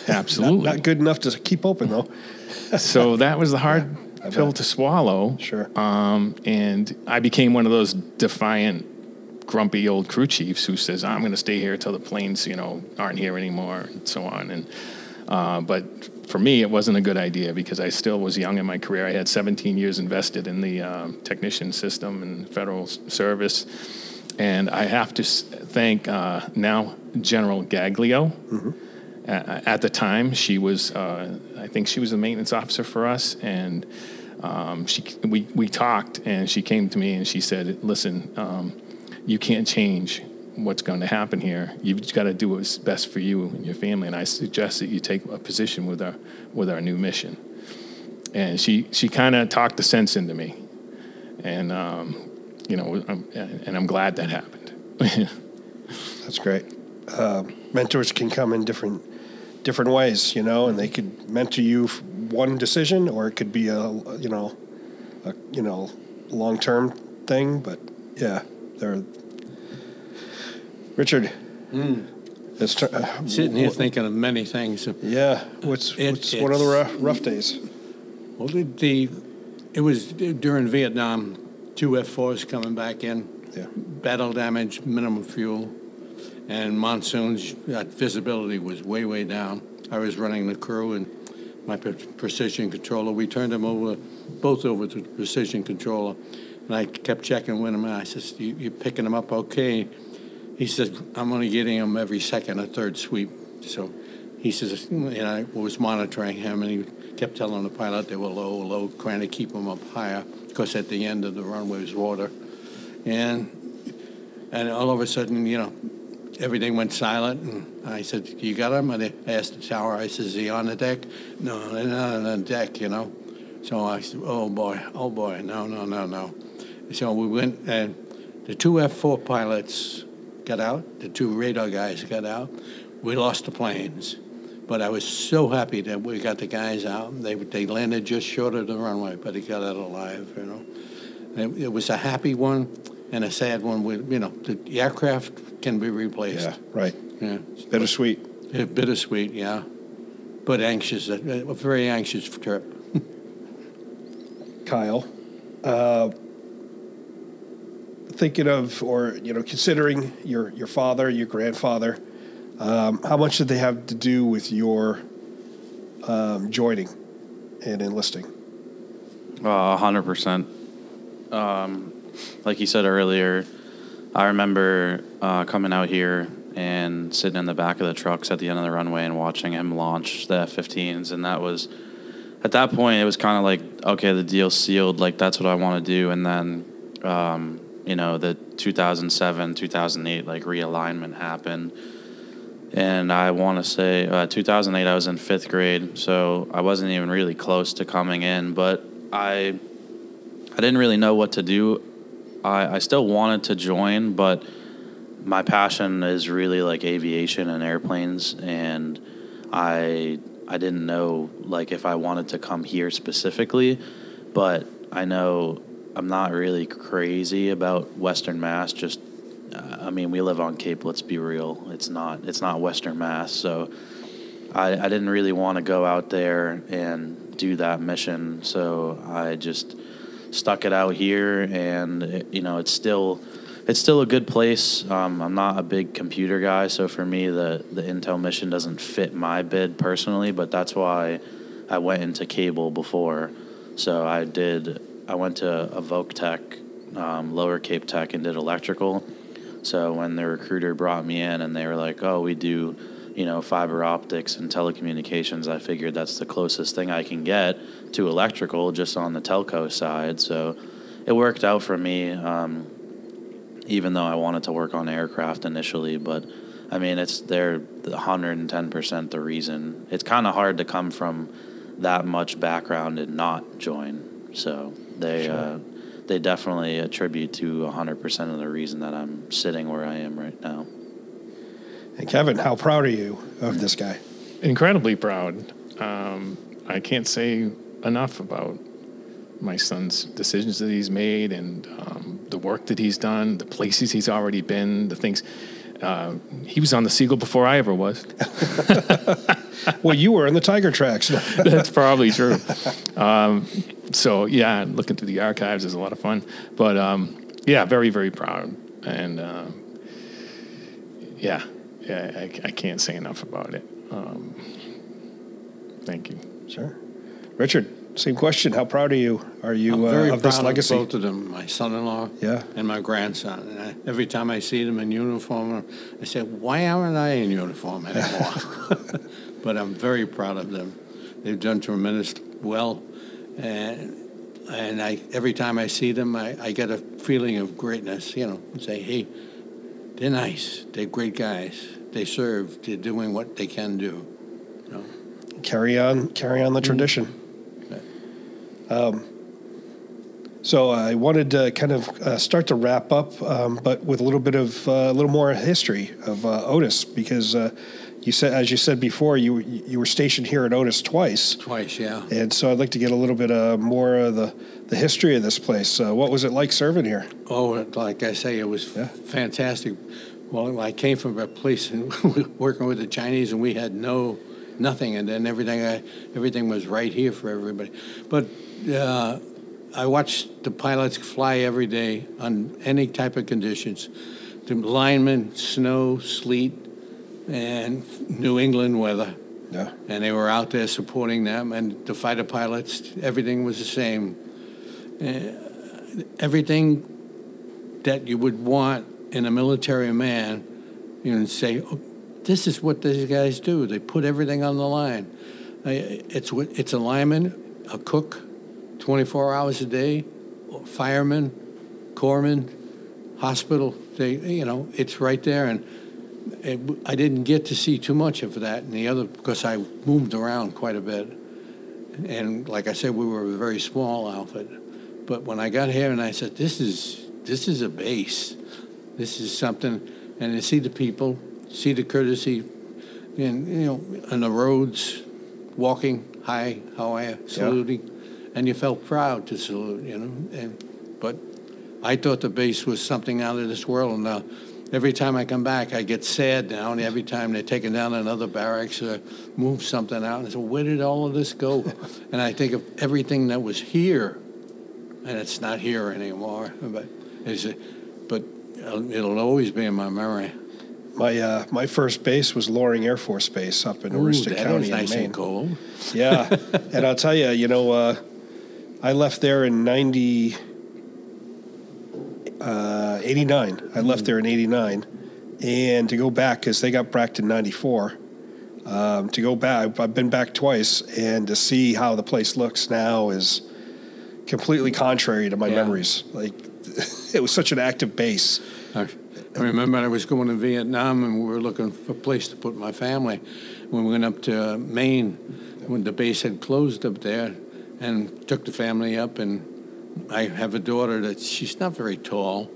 absolutely not, not good enough to keep open though. so that was the hard I pill bet. to swallow. Sure. Um, and I became one of those defiant, grumpy old crew chiefs who says, "I'm going to stay here till the planes, you know, aren't here anymore," and so on. And uh, but for me, it wasn't a good idea because I still was young in my career. I had 17 years invested in the um, technician system and federal service. And I have to thank uh, now General Gaglio. A- At the time, she was, uh, I think she was the maintenance officer for us, and um, she, we, we talked, and she came to me and she said, "Listen, um, you can't change what's going to happen here. You've got to do what's best for you and your family. And I suggest that you take a position with our with our new mission." And she she kind of talked the sense into me, and um, you know, I'm, and I'm glad that happened. That's great. Uh, mentors can come in different different ways, you know, and they could mentor you f- one decision, or it could be a you know, a you know, long term thing. But yeah, they're Richard. It's tr- uh. Sitting here wh- thinking of many things. Yeah, what's, It- what's one of the rough, rough days? Well, the, the it was during Vietnam, two F-4s coming back in. Yeah. Battle damage, minimum fuel, and monsoons. That visibility was way, way down. I was running the crew and my precision controller. We turned them over, both over to the precision controller, and I kept checking with him. And I says, you, "You picking them up okay?" He says, "I'm only getting them every second or third sweep." So he says, and I was monitoring him, and he kept telling the pilot they were low, low, trying to keep them up higher, because at the end of the runway was water. And and all of a sudden, you know, everything went silent, and I said, "You got him?" And I asked the tower. I said, "Is he on the deck?" No, they're not on the deck, you know. So I said, "Oh boy, oh boy, no, no, no, no." So we went, and the two F-4 pilots got out. The two radar guys got out. We lost the planes, but I was so happy that we got the guys out. They they landed just short of the runway, but he got out alive, you know. It, it was a happy one and a sad one. With you know, the aircraft can be replaced. Yeah, right. Yeah, Bittersweet. Yeah, bittersweet. Yeah, but anxious. A, a very anxious trip. Kyle, uh, thinking of or you know considering your your father, your grandfather, um, how much did they have to do with your um, joining and enlisting? A hundred percent. Um, like you said earlier, I remember uh, coming out here and sitting in the back of the trucks at the end of the runway and watching him launch the F-15s, and that was at that point it was kind of like okay, the deal's sealed. Like that's what I want to do, and then um, you know the 2007, 2008 like realignment happened. And I want to say uh, 2008, I was in fifth grade, so I wasn't even really close to coming in. But I, I didn't really know what to do. I, I still wanted to join, but my passion is really like aviation and airplanes, and I I didn't know like if I wanted to come here specifically, but I know I'm not really crazy about Western Mass. Just I mean, we live on Cape. Let's be real. It's not. It's not Western Mass. So I, I didn't really want to go out there and do that mission. So I just stuck it out here, and it, you know, it's still. It's still a good place. Um, I'm not a big computer guy, so for me, the the Intel mission doesn't fit my bid personally. But that's why I went into cable before. So I did. I went to Voc Tech, um, Lower Cape Tech, and did electrical. So when the recruiter brought me in and they were like, "Oh, we do, you know, fiber optics and telecommunications," I figured that's the closest thing I can get to electrical, just on the telco side. So it worked out for me, um, even though I wanted to work on aircraft initially. But I mean, it's they're 110% the reason. It's kind of hard to come from that much background and not join. So they Sure. uh, they definitely attribute to 100% of the reason that I'm sitting where I am right now. And Kevin, how proud are you of this guy? incredibly proud. Um, I can't say enough about my son's decisions that he's made and um, the work that he's done, the places he's already been, the things. Uh, he was on the Seagull before I ever was. well, you were in the Tiger Tracks. That's probably true. Um, so yeah, looking through the archives is a lot of fun. But um, yeah, very very proud, and um, yeah, yeah, I, I can't say enough about it. Um, thank you. Sure, Richard. Same question. How proud are you? Are you I'm very uh, of proud this legacy? of both of them, my son-in-law Yeah. and my grandson. And I, every time I see them in uniform, I say, "Why aren't I in uniform anymore?" but I'm very proud of them. They've done tremendous well, and and I every time I see them, I, I get a feeling of greatness. You know, and say, "Hey, they're nice. They're great guys. They serve. They're doing what they can do." You know? carry on carry on the tradition. Um, so I wanted to kind of uh, start to wrap up, um, but with a little bit of uh, a little more history of uh, Otis, because uh, you said, as you said before, you you were stationed here at Otis twice, Twice, yeah. and so I'd like to get a little bit uh, more of the the history of this place. Uh, what was it like serving here? Oh, like I say, it was fantastic. Well, I came from a place and working with the Chinese, and we had no nothing, and then everything I, everything was right here for everybody. But uh, I watched the pilots fly every day on any type of conditions. The linemen, snow, sleet, and New England weather. Yeah. And they were out there supporting them, and the fighter pilots, everything was the same. Uh, everything that you would want in a military man, you know, and say, oh, this is what these guys do. They put everything on the line. It's it's a lineman, a cook, 24 hours a day, fireman, corpsman, hospital. They, you know, it's right there, and it, I didn't get to see too much of that. And the other because I moved around quite a bit, and like I said, we were a very small outfit. But when I got here and I said, this is this is a base, this is something, and to see the people, see the courtesy, and you know, on the roads, walking, hi, how are you, saluting, and you felt proud to salute, you know. And but I thought the base was something out of this world, and now every time I come back, I get sad now, and every time they're taking down another barracks or move something out, and I say, where did all of this go? and I think of everything that was here, and it's not here anymore. But it's but it'll it'll always be in my memory. My uh, my first base was Loring Air Force Base up in Aroostook County nice in Maine. and cold. Yeah, and I'll tell you, you know, uh, I left there in ninety. Uh, 89. I left there in 89. And to go back, because they got BRAC'd in 94, um, to go back, I've been back twice, and to see how the place looks now is completely contrary to my Yeah. memories. Like, it was such an active base. I, I remember I was going to Vietnam and we were looking for a place to put my family. When we went up to uh, Maine, when the base had closed up there, and took the family up, and I have a daughter that she's not very tall,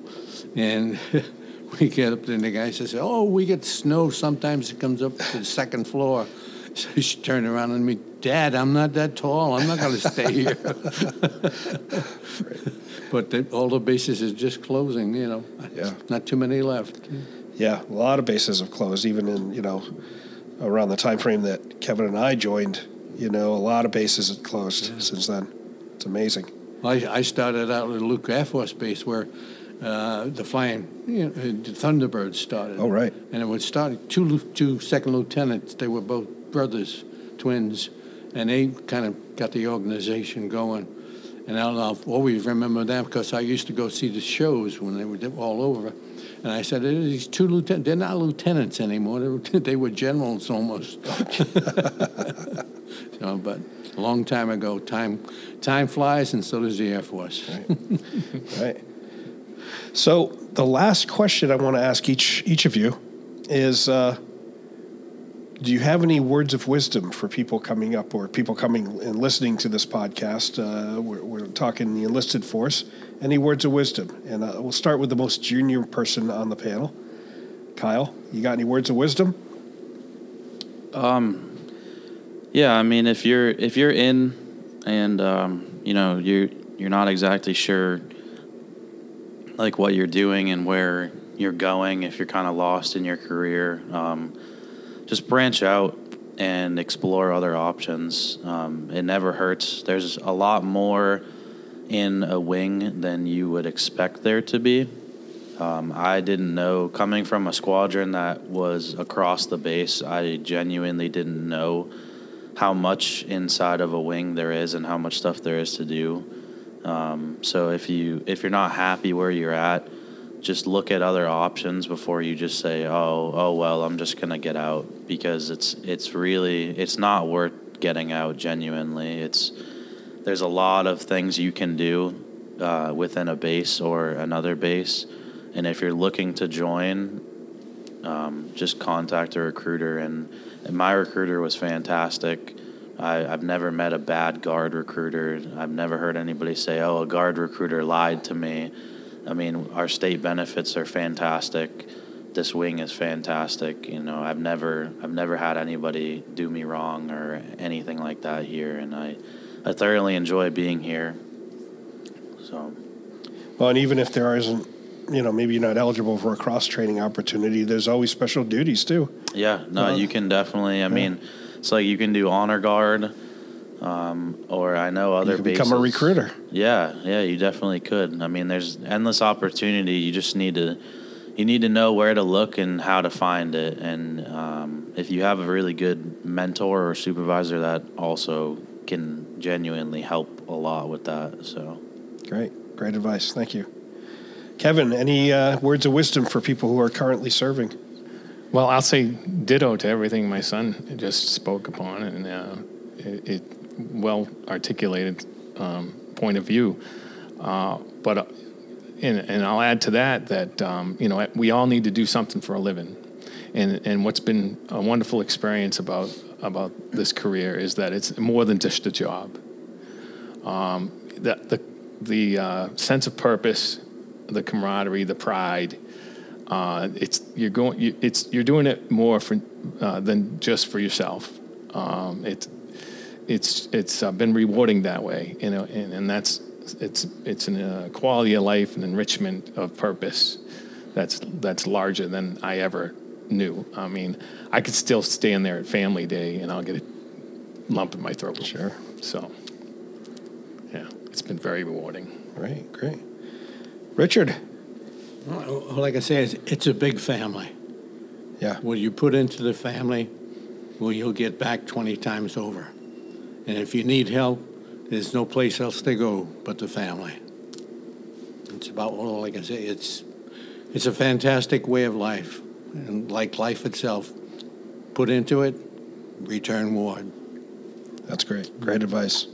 and we get up there and the guy says, "Oh, we get snow. Sometimes it comes up to the second floor." So she turned around and me, Dad, I'm not that tall. I'm not going to stay here. but the, all the bases is just closing. You know, Yeah. not too many left. Yeah, a lot of bases have closed, even in you know around the time frame that Kevin and I joined. You know, a lot of bases have closed since then. It's amazing. I, I started out at Luke Air Force Base where uh, the flying you know, the Thunderbirds started. Oh, right. And it was started two two second lieutenants. They were both brothers, twins, and they kind of got the organization going. And I'll, I'll always remember that because I used to go see the shows when they were all over. And I said, these two lieutenants, they're not lieutenants anymore. They were, they were generals almost. so, but a long time ago, time, time flies, and so does the Air Force. Right. So the last question I want to ask each each of you is uh, do you have any words of wisdom for people coming up or people coming and listening to this podcast? Uh, we're, we're talking the enlisted force. Any words of wisdom? And uh, we'll start with the most junior person on the panel. Kyle, you got any words of wisdom? Um, yeah, I mean, if you're if you're in, and um, you know you're you're not exactly sure, like what you're doing and where you're going, if you're kind of lost in your career, um, just branch out and explore other options. Um, it never hurts. There's a lot more in a wing than you would expect there to be. Um, I didn't know, coming from a squadron that was across the base, I genuinely didn't know how much inside of a wing there is and how much stuff there is to do. Um, so if you if you're not happy where you're at, just look at other options before you just say, "Oh, oh well, I'm just gonna get out," because it's it's really it's not worth getting out. Genuinely, it's there's a lot of things you can do uh, within a base or another base, and if you're looking to join, um, just contact a recruiter. And, and my recruiter was fantastic. I, I've never met a bad guard recruiter. I've never heard anybody say, "Oh, a guard recruiter lied to me." I mean, our state benefits are fantastic. This wing is fantastic. You know, I've never I've never had anybody do me wrong or anything like that here, and I I thoroughly enjoy being here. So, Well, and even if there isn't, you know, maybe you're not eligible for a cross training opportunity, there's always special duties too. yeah, no, Uh, you can definitely. I mean, it's like you can do honor guard, um, or I know other can become a recruiter. Yeah, yeah, you definitely could. I mean, there's endless opportunity. You just need to you need to know where to look and how to find it. And um, if you have a really good mentor or supervisor, that also can genuinely help a lot with that. So. Great, great advice. Thank you, Kevin. Any uh, words of wisdom for people who are currently serving? Well, I'll say ditto to everything my son just spoke upon, and uh, it, it well articulated um, point of view. Uh, but uh, and, and I'll add to that that um, you know we all need to do something for a living, and and what's been a wonderful experience about about this career is that it's more than just a job. Um, the the the uh, sense of purpose, the camaraderie, the pride. Uh, it's you're going. You, it's you're doing it more for uh, than just for yourself. Um, it's it's it's uh, been rewarding that way, you know, and, and that's it's it's a quality of life and enrichment of purpose that's that's larger than I ever knew. I mean, I could still stand there at Family Day and I'll get a lump in my throat. Sure. So, yeah, it's been very rewarding. Great, great. Richard. Well, All I say is it's a big family. Yeah. What you put into the family, well, you'll get back 20 times over. And if you need help, there's no place else to go but the family. It's about all I can say. It's, it's a fantastic way of life. And like life itself, put into it, return ward. That's great. Great advice.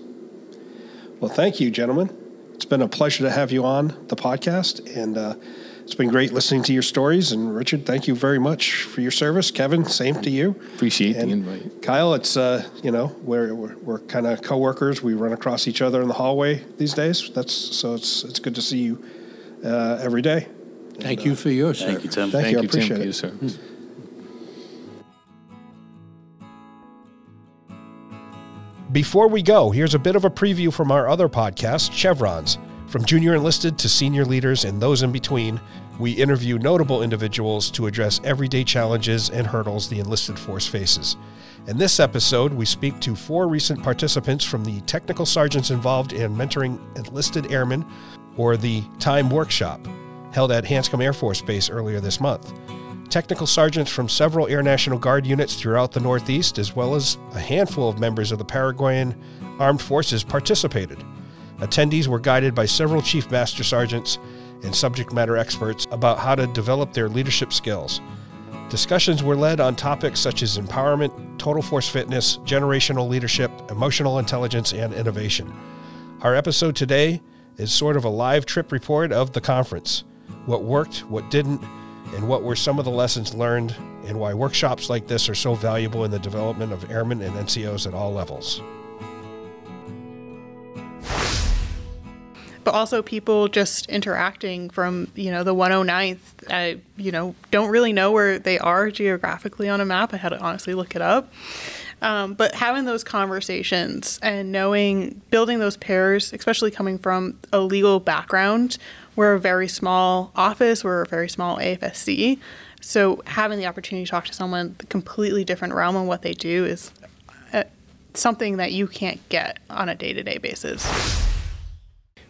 Well, thank you, gentlemen. It's been a pleasure to have you on the podcast, and uh, it's been great listening to your stories. And Richard, thank you very much for your service. Kevin, same to you. Appreciate and the invite. Kyle, it's uh, you know we're we're, we're kind of coworkers. We run across each other in the hallway these days. That's so it's it's good to see you uh, every day. Thank you for your Thank you, Tim. Thank, Thank you. I you, Tim, appreciate for your service. Before we go, here's a bit of a preview from our other podcast, Chevrons. From junior enlisted to senior leaders and those in between, we interview notable individuals to address everyday challenges and hurdles the enlisted force faces. In this episode, we speak to four recent participants from the technical sergeants involved in mentoring enlisted airmen, or the Time Workshop, held at Hanscom Air Force Base earlier this month. Technical sergeants from several Air National Guard units throughout the Northeast, as well as a handful of members of the Paraguayan Armed Forces, participated. Attendees were guided by several Chief Master Sergeants and subject matter experts about how to develop their leadership skills. Discussions were led on topics such as empowerment, total force fitness, generational leadership, emotional intelligence, and innovation. Our episode today is sort of a live trip report of the conference what worked, what didn't, and what were some of the lessons learned and why workshops like this are so valuable in the development of airmen and NCOs at all levels. but also people just interacting from you know the 109th I you know don't really know where they are geographically on a map I had to honestly look it up um, but having those conversations and knowing building those pairs especially coming from a legal background we're a very small office we're a very small AFSC so having the opportunity to talk to someone a completely different realm on what they do is uh, something that you can't get on a day-to-day basis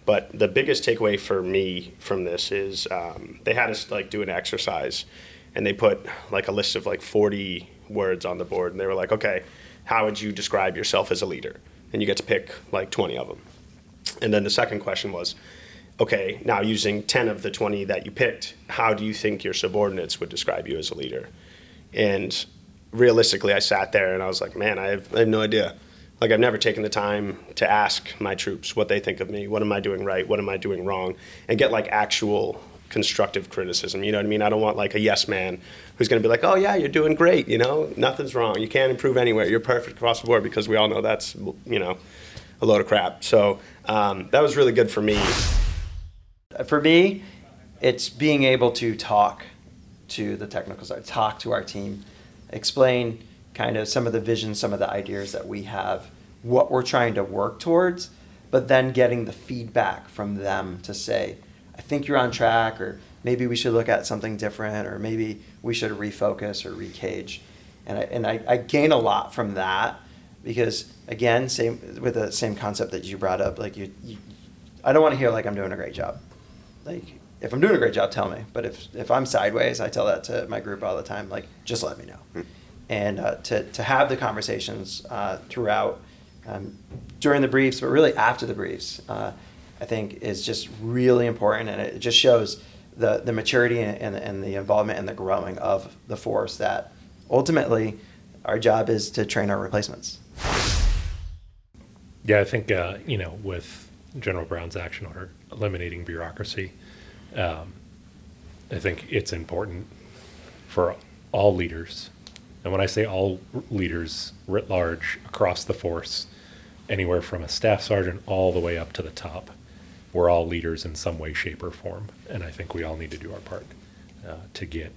but the biggest takeaway for me from this is um, they had us like do an exercise, and they put like a list of like 40 words on the board, and they were like, okay, how would you describe yourself as a leader? And you get to pick like 20 of them. And then the second question was, okay, now using 10 of the 20 that you picked, how do you think your subordinates would describe you as a leader? And realistically, I sat there and I was like, man, I have, I have no idea. Like I've never taken the time to ask my troops what they think of me. What am I doing right? What am I doing wrong? And get like actual constructive criticism. You know what I mean? I don't want like a yes man who's going to be like, "Oh yeah, you're doing great. You know, nothing's wrong. You can't improve anywhere. You're perfect across the board." Because we all know that's you know a load of crap. So um, that was really good for me. For me, it's being able to talk to the technical side, talk to our team, explain kind of some of the visions, some of the ideas that we have, what we're trying to work towards, but then getting the feedback from them to say, I think you're on track, or maybe we should look at something different, or maybe we should refocus or recage. And I, and I, I gain a lot from that because again, same with the same concept that you brought up, like you, you I don't want to hear like I'm doing a great job. Like if I'm doing a great job, tell me. But if if I'm sideways, I tell that to my group all the time. Like just let me know. Hmm and uh, to, to have the conversations uh, throughout um, during the briefs, but really after the briefs, uh, I think is just really important, and it just shows the, the maturity and, and, and the involvement and the growing of the force that ultimately our job is to train our replacements. Yeah, I think, uh, you know, with General Brown's action order eliminating bureaucracy, um, I think it's important for all leaders and when I say all leaders writ large across the force, anywhere from a staff sergeant all the way up to the top, we're all leaders in some way, shape, or form. And I think we all need to do our part uh, to get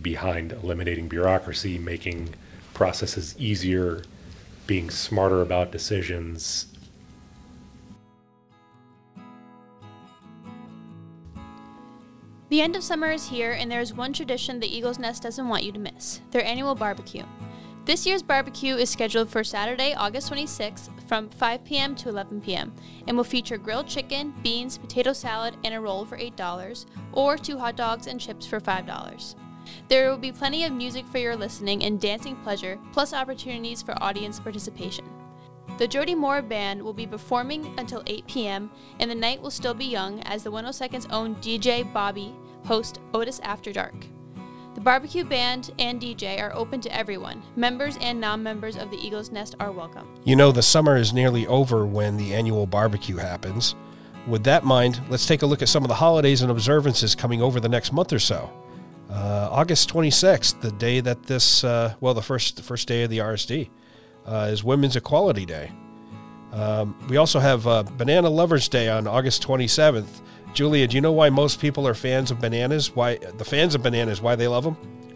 behind eliminating bureaucracy, making processes easier, being smarter about decisions, The end of summer is here, and there is one tradition the Eagle's Nest doesn't want you to miss their annual barbecue. This year's barbecue is scheduled for Saturday, August 26th from 5 p.m. to 11 p.m. and will feature grilled chicken, beans, potato salad, and a roll for $8, or two hot dogs and chips for $5. There will be plenty of music for your listening and dancing pleasure, plus opportunities for audience participation. The Jody Moore Band will be performing until 8 p.m., and the night will still be young as the 102nd's own DJ Bobby hosts Otis After Dark. The barbecue band and DJ are open to everyone. Members and non members of the Eagle's Nest are welcome. You know, the summer is nearly over when the annual barbecue happens. With that in mind, let's take a look at some of the holidays and observances coming over the next month or so. Uh, August 26th, the day that this, uh, well, the first, the first day of the RSD uh, is Women's Equality Day. Um, we also have uh, Banana Lovers Day on August 27th. Julia, do you know why most people are fans of bananas? Why the fans of bananas? Why they love them?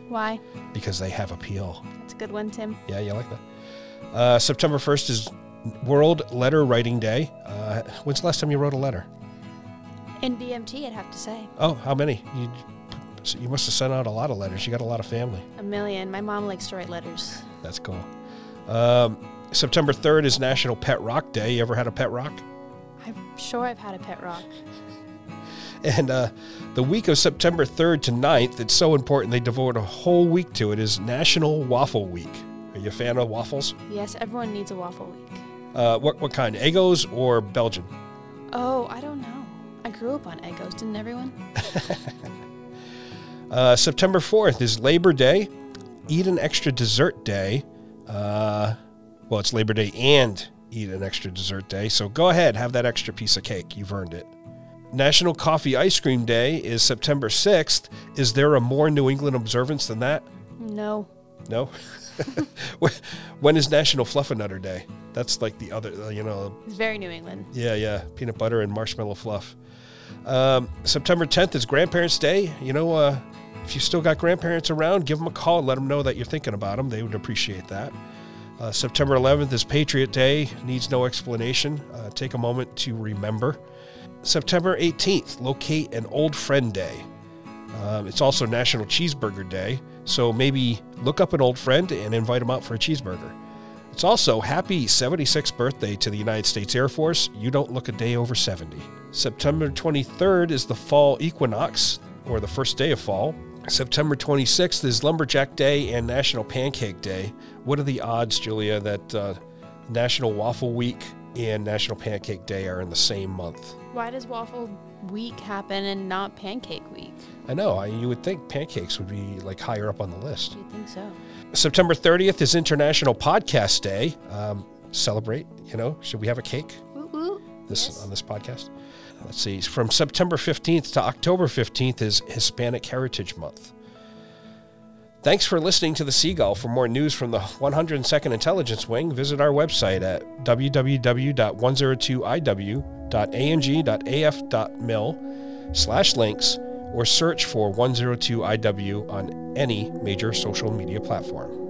Why? Because they have appeal. That's a good one, Tim. Yeah, you like that. Uh, September 1st is World Letter Writing Day. Uh, when's the last time you wrote a letter? In BMT, I'd have to say. Oh, how many? You, you must have sent out a lot of letters. You got a lot of family. A million. My mom likes to write letters. That's cool. Um, September 3rd is National Pet Rock Day. You ever had a pet rock? I'm sure I've had a pet rock. And uh, the week of September 3rd to 9th, it's so important they devote a whole week to it, is National Waffle Week. Are you a fan of waffles? Yes, everyone needs a waffle week. Uh, what, what kind? Eggos or Belgian? Oh, I don't know. I grew up on Eggos, didn't everyone? uh, September 4th is Labor Day. Eat an extra dessert day. Uh, well, it's Labor Day and eat an extra dessert day. So go ahead, have that extra piece of cake. You've earned it. National Coffee Ice Cream Day is September 6th. Is there a more New England observance than that? No. No? when is National Fluffernutter Day? That's like the other, uh, you know. It's very New England. Yeah, yeah. Peanut butter and marshmallow fluff. Um, September 10th is Grandparents' Day. You know, uh, if you still got grandparents around, give them a call let them know that you're thinking about them. They would appreciate that. Uh, September 11th is Patriot Day. Needs no explanation. Uh, take a moment to remember. September 18th, locate an old friend day. Um, it's also National Cheeseburger Day, so maybe look up an old friend and invite them out for a cheeseburger. It's also happy 76th birthday to the United States Air Force. You don't look a day over 70. September 23rd is the fall equinox, or the first day of fall. September 26th is Lumberjack Day and National Pancake Day. What are the odds, Julia, that uh, National Waffle Week and National Pancake Day are in the same month? Why does Waffle Week happen and not Pancake Week? I know. I, you would think pancakes would be like higher up on the list. I think so. September 30th is International Podcast Day. Um, celebrate, you know, should we have a cake this on this podcast? Let's see. From September 15th to October 15th is Hispanic Heritage Month. Thanks for listening to The Seagull. For more news from the 102nd Intelligence Wing, visit our website at www.102iw.ang.af.mil slash links or search for 102IW on any major social media platform.